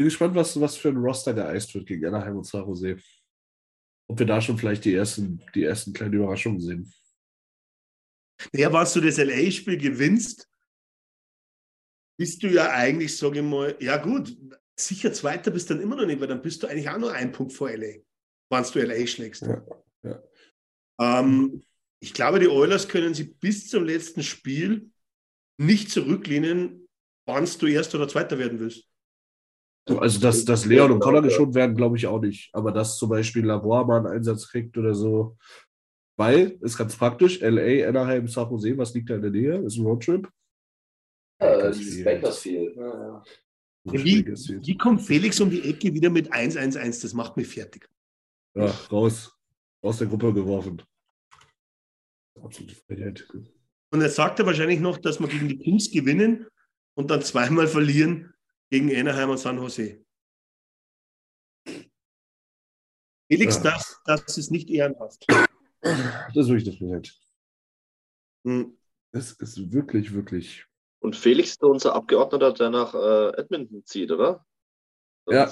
Bin gespannt, was, was für ein Roster der Eis wird gegen Anaheim und San Jose. Ob wir da schon vielleicht die ersten, die ersten kleinen Überraschungen sehen. Naja, wenn du das LA-Spiel gewinnst, bist du ja eigentlich, sage ich mal, ja gut, sicher Zweiter bist du dann immer noch nicht, weil dann bist du eigentlich auch nur ein Punkt vor LA, wenn du LA schlägst. Ja, ja. Ähm, ich glaube, die Oilers können sie bis zum letzten Spiel nicht zurücklehnen, wann du Erster oder Zweiter werden willst. Also, dass, dass Leon und Connor geschont werden, glaube ich auch nicht. Aber dass zum Beispiel Lavoie mal einen Einsatz kriegt oder so. Weil, ist ganz praktisch, LA, Anaheim, San Jose, was liegt da in der Nähe? Ist ein Roadtrip. Ja, dieses Bakersfield. Ja, ja. Wie, wie kommt Felix um die Ecke wieder mit 1-1-1? Das macht mich fertig. Ja, raus. Aus der Gruppe geworfen. Absolute Freiheit. Und er sagt ja wahrscheinlich noch, dass wir gegen die Kings gewinnen und dann zweimal verlieren gegen Anaheim und San Jose. Felix, ja. das, das ist nicht ehrenhaft. Das ist wirklich das Moment. Hm. Das ist wirklich, wirklich. Und Felix ist unser Abgeordneter, der nach äh, Edmonton zieht, oder? ja.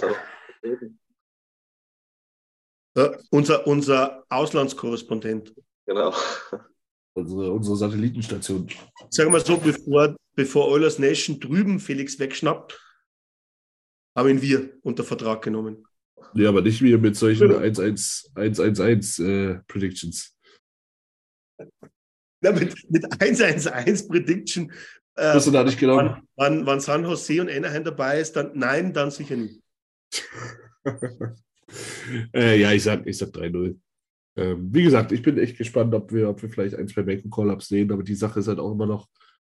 ja. unser, unser Auslandskorrespondent. Genau. Unsere, unsere Satellitenstation. Sagen wir so, bevor, bevor Oilers Nation drüben Felix wegschnappt, haben ihn wir unter Vertrag genommen. Ja, aber nicht wir mit solchen 1-1-1-1 äh, Predictions. Na, mit, mit 1-1-1 Prediction. Äh, Hast du da nicht genommen? Wann, wann San Jose und Anaheim dabei ist, dann nein, dann sicher nicht. (laughs) äh, ja, ich sag, ich sag 3-0. Ähm, wie gesagt, ich bin echt gespannt, ob wir, ob wir vielleicht ein, zwei Banken Call-Ups sehen, aber die Sache ist halt auch immer noch,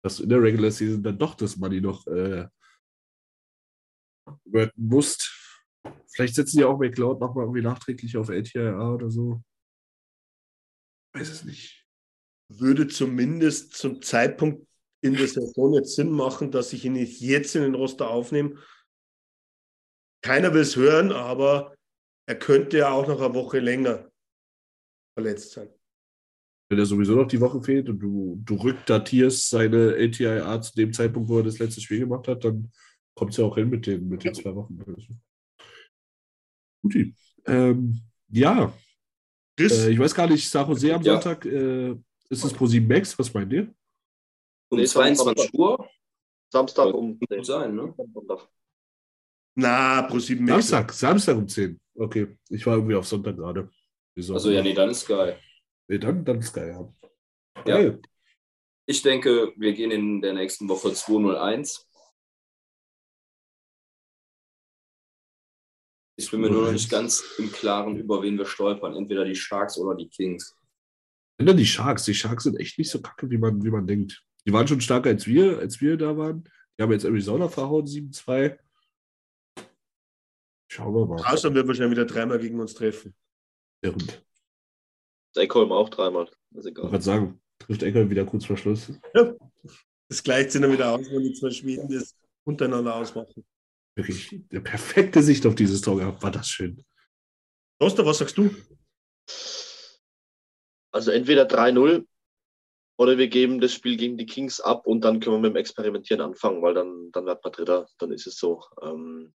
dass in der Regular Season dann doch das Money noch äh, Burton musst. Vielleicht setzen die auch McLeod nochmal irgendwie nachträglich auf LTIA oder so. Weiß es nicht. Würde zumindest zum Zeitpunkt in der Saison jetzt Sinn machen, dass ich ihn nicht jetzt in den Roster aufnehme. Keiner will es hören, aber er könnte ja auch noch eine Woche länger verletzt sein. Wenn er sowieso noch die Woche fehlt und du, du rückdatierst seine ATIA zu dem Zeitpunkt, wo er das letzte Spiel gemacht hat, dann kommt es ja auch hin mit den, mit den zwei Wochen. Guti. Ähm, ja. Äh, ich weiß gar nicht, San Jose am ja. Sonntag, äh, ist es pro 7 Max? Was meint ihr? Um nee, 22 Uhr? Samstag um 10 sein, ne? Na, pro 7 Max. Samstag, Samstag um 10. Okay, ich war irgendwie auf Sonntag gerade. Also ja, nee, dann ist geil. Nee, dann, dann ist geil, ja. Geil. Ja. Ich denke, wir gehen in der nächsten Woche 201. Ich bin mir nur noch nicht ganz im Klaren, über wen wir stolpern. Entweder die Sharks oder die Kings. Entweder die Sharks. Die Sharks sind echt nicht so kacke, wie man, wie man denkt. Die waren schon stärker als wir, als wir da waren. Die haben jetzt Arizona verhauen, 7-2. Schauen wir mal. Außer wir wahrscheinlich wieder dreimal gegen uns treffen. Irrend. Eckholm auch dreimal. ist egal. Ich wollte sagen, trifft Eckholm wieder kurz vor Schluss. Ja. Das gleicht sich dann wieder aus, wenn die zwei Schweden das untereinander ausmachen. Wirklich der perfekte Sicht auf dieses Tor gehabt. War das schön. Oster, was sagst du? Also entweder 3-0 oder wir geben das Spiel gegen die Kings ab und dann können wir mit dem Experimentieren anfangen, weil dann, dann wird man Dritter. Dann ist es so. Ähm,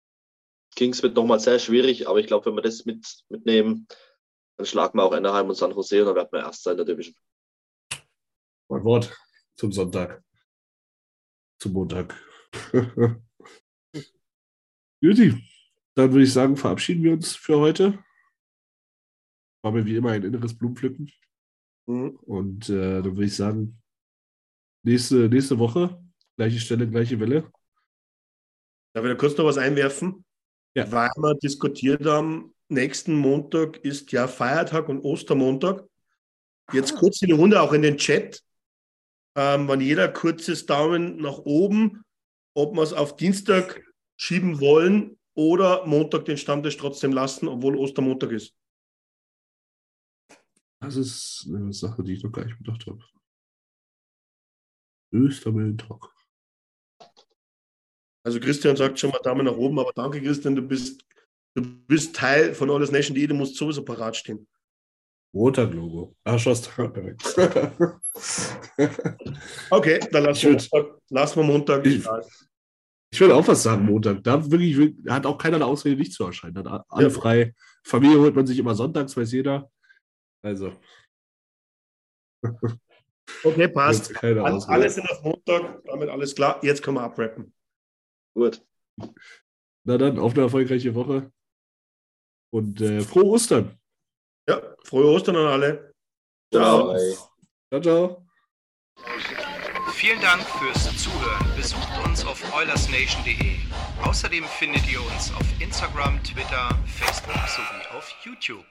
Kings wird nochmal sehr schwierig, aber ich glaube, wenn wir das mit, mitnehmen, dann schlagen wir auch Anaheim und San Jose und dann werden wir Erster in der Division. Mein Wort zum Sonntag. Zum Montag. (laughs) Juti, dann würde ich sagen, verabschieden wir uns für heute. War mir wie immer ein inneres Blumenpflücken. Mhm. Und äh, dann würde ich sagen, nächste, nächste Woche, gleiche Stelle, gleiche Welle. Darf ich da kurz noch was einwerfen? Ja. Weil wir diskutiert haben, nächsten Montag ist ja Feiertag und Ostermontag. Jetzt kurz in die Runde, auch in den Chat. Ähm, wann jeder kurzes Daumen nach oben, ob wir es auf Dienstag schieben wollen oder Montag den Stammtisch trotzdem lassen, obwohl Ostermontag ist. Das ist eine Sache, die ich noch gar nicht bedacht habe. Östermontag. Also Christian sagt schon mal Daumen nach oben, aber danke Christian, du bist, du bist Teil von Alles Nation, du musst sowieso parat stehen. Montag-Logo. Ah, Schoss, perfekt. okay, dann lassen wir, Montag, lassen wir Montag. Ich, ich würde auch was sagen, Montag. Da wirklich, hat auch keiner eine Ausrede, nicht zu erscheinen. Hat alle ja. frei. Familie holt man sich immer sonntags, weiß jeder. Also. (laughs) Okay, passt. Alles, alles sind auf Montag, damit alles klar. Jetzt können wir abrappen. Gut. Na dann, auf eine erfolgreiche Woche. Und äh, frohe Ostern. Ja, frohe Ostern an alle. Ciao. Ciao, ciao. Vielen Dank fürs Zuhören. Besucht uns auf oilersnation.de. Außerdem findet ihr uns auf Instagram, Twitter, Facebook sowie auf YouTube.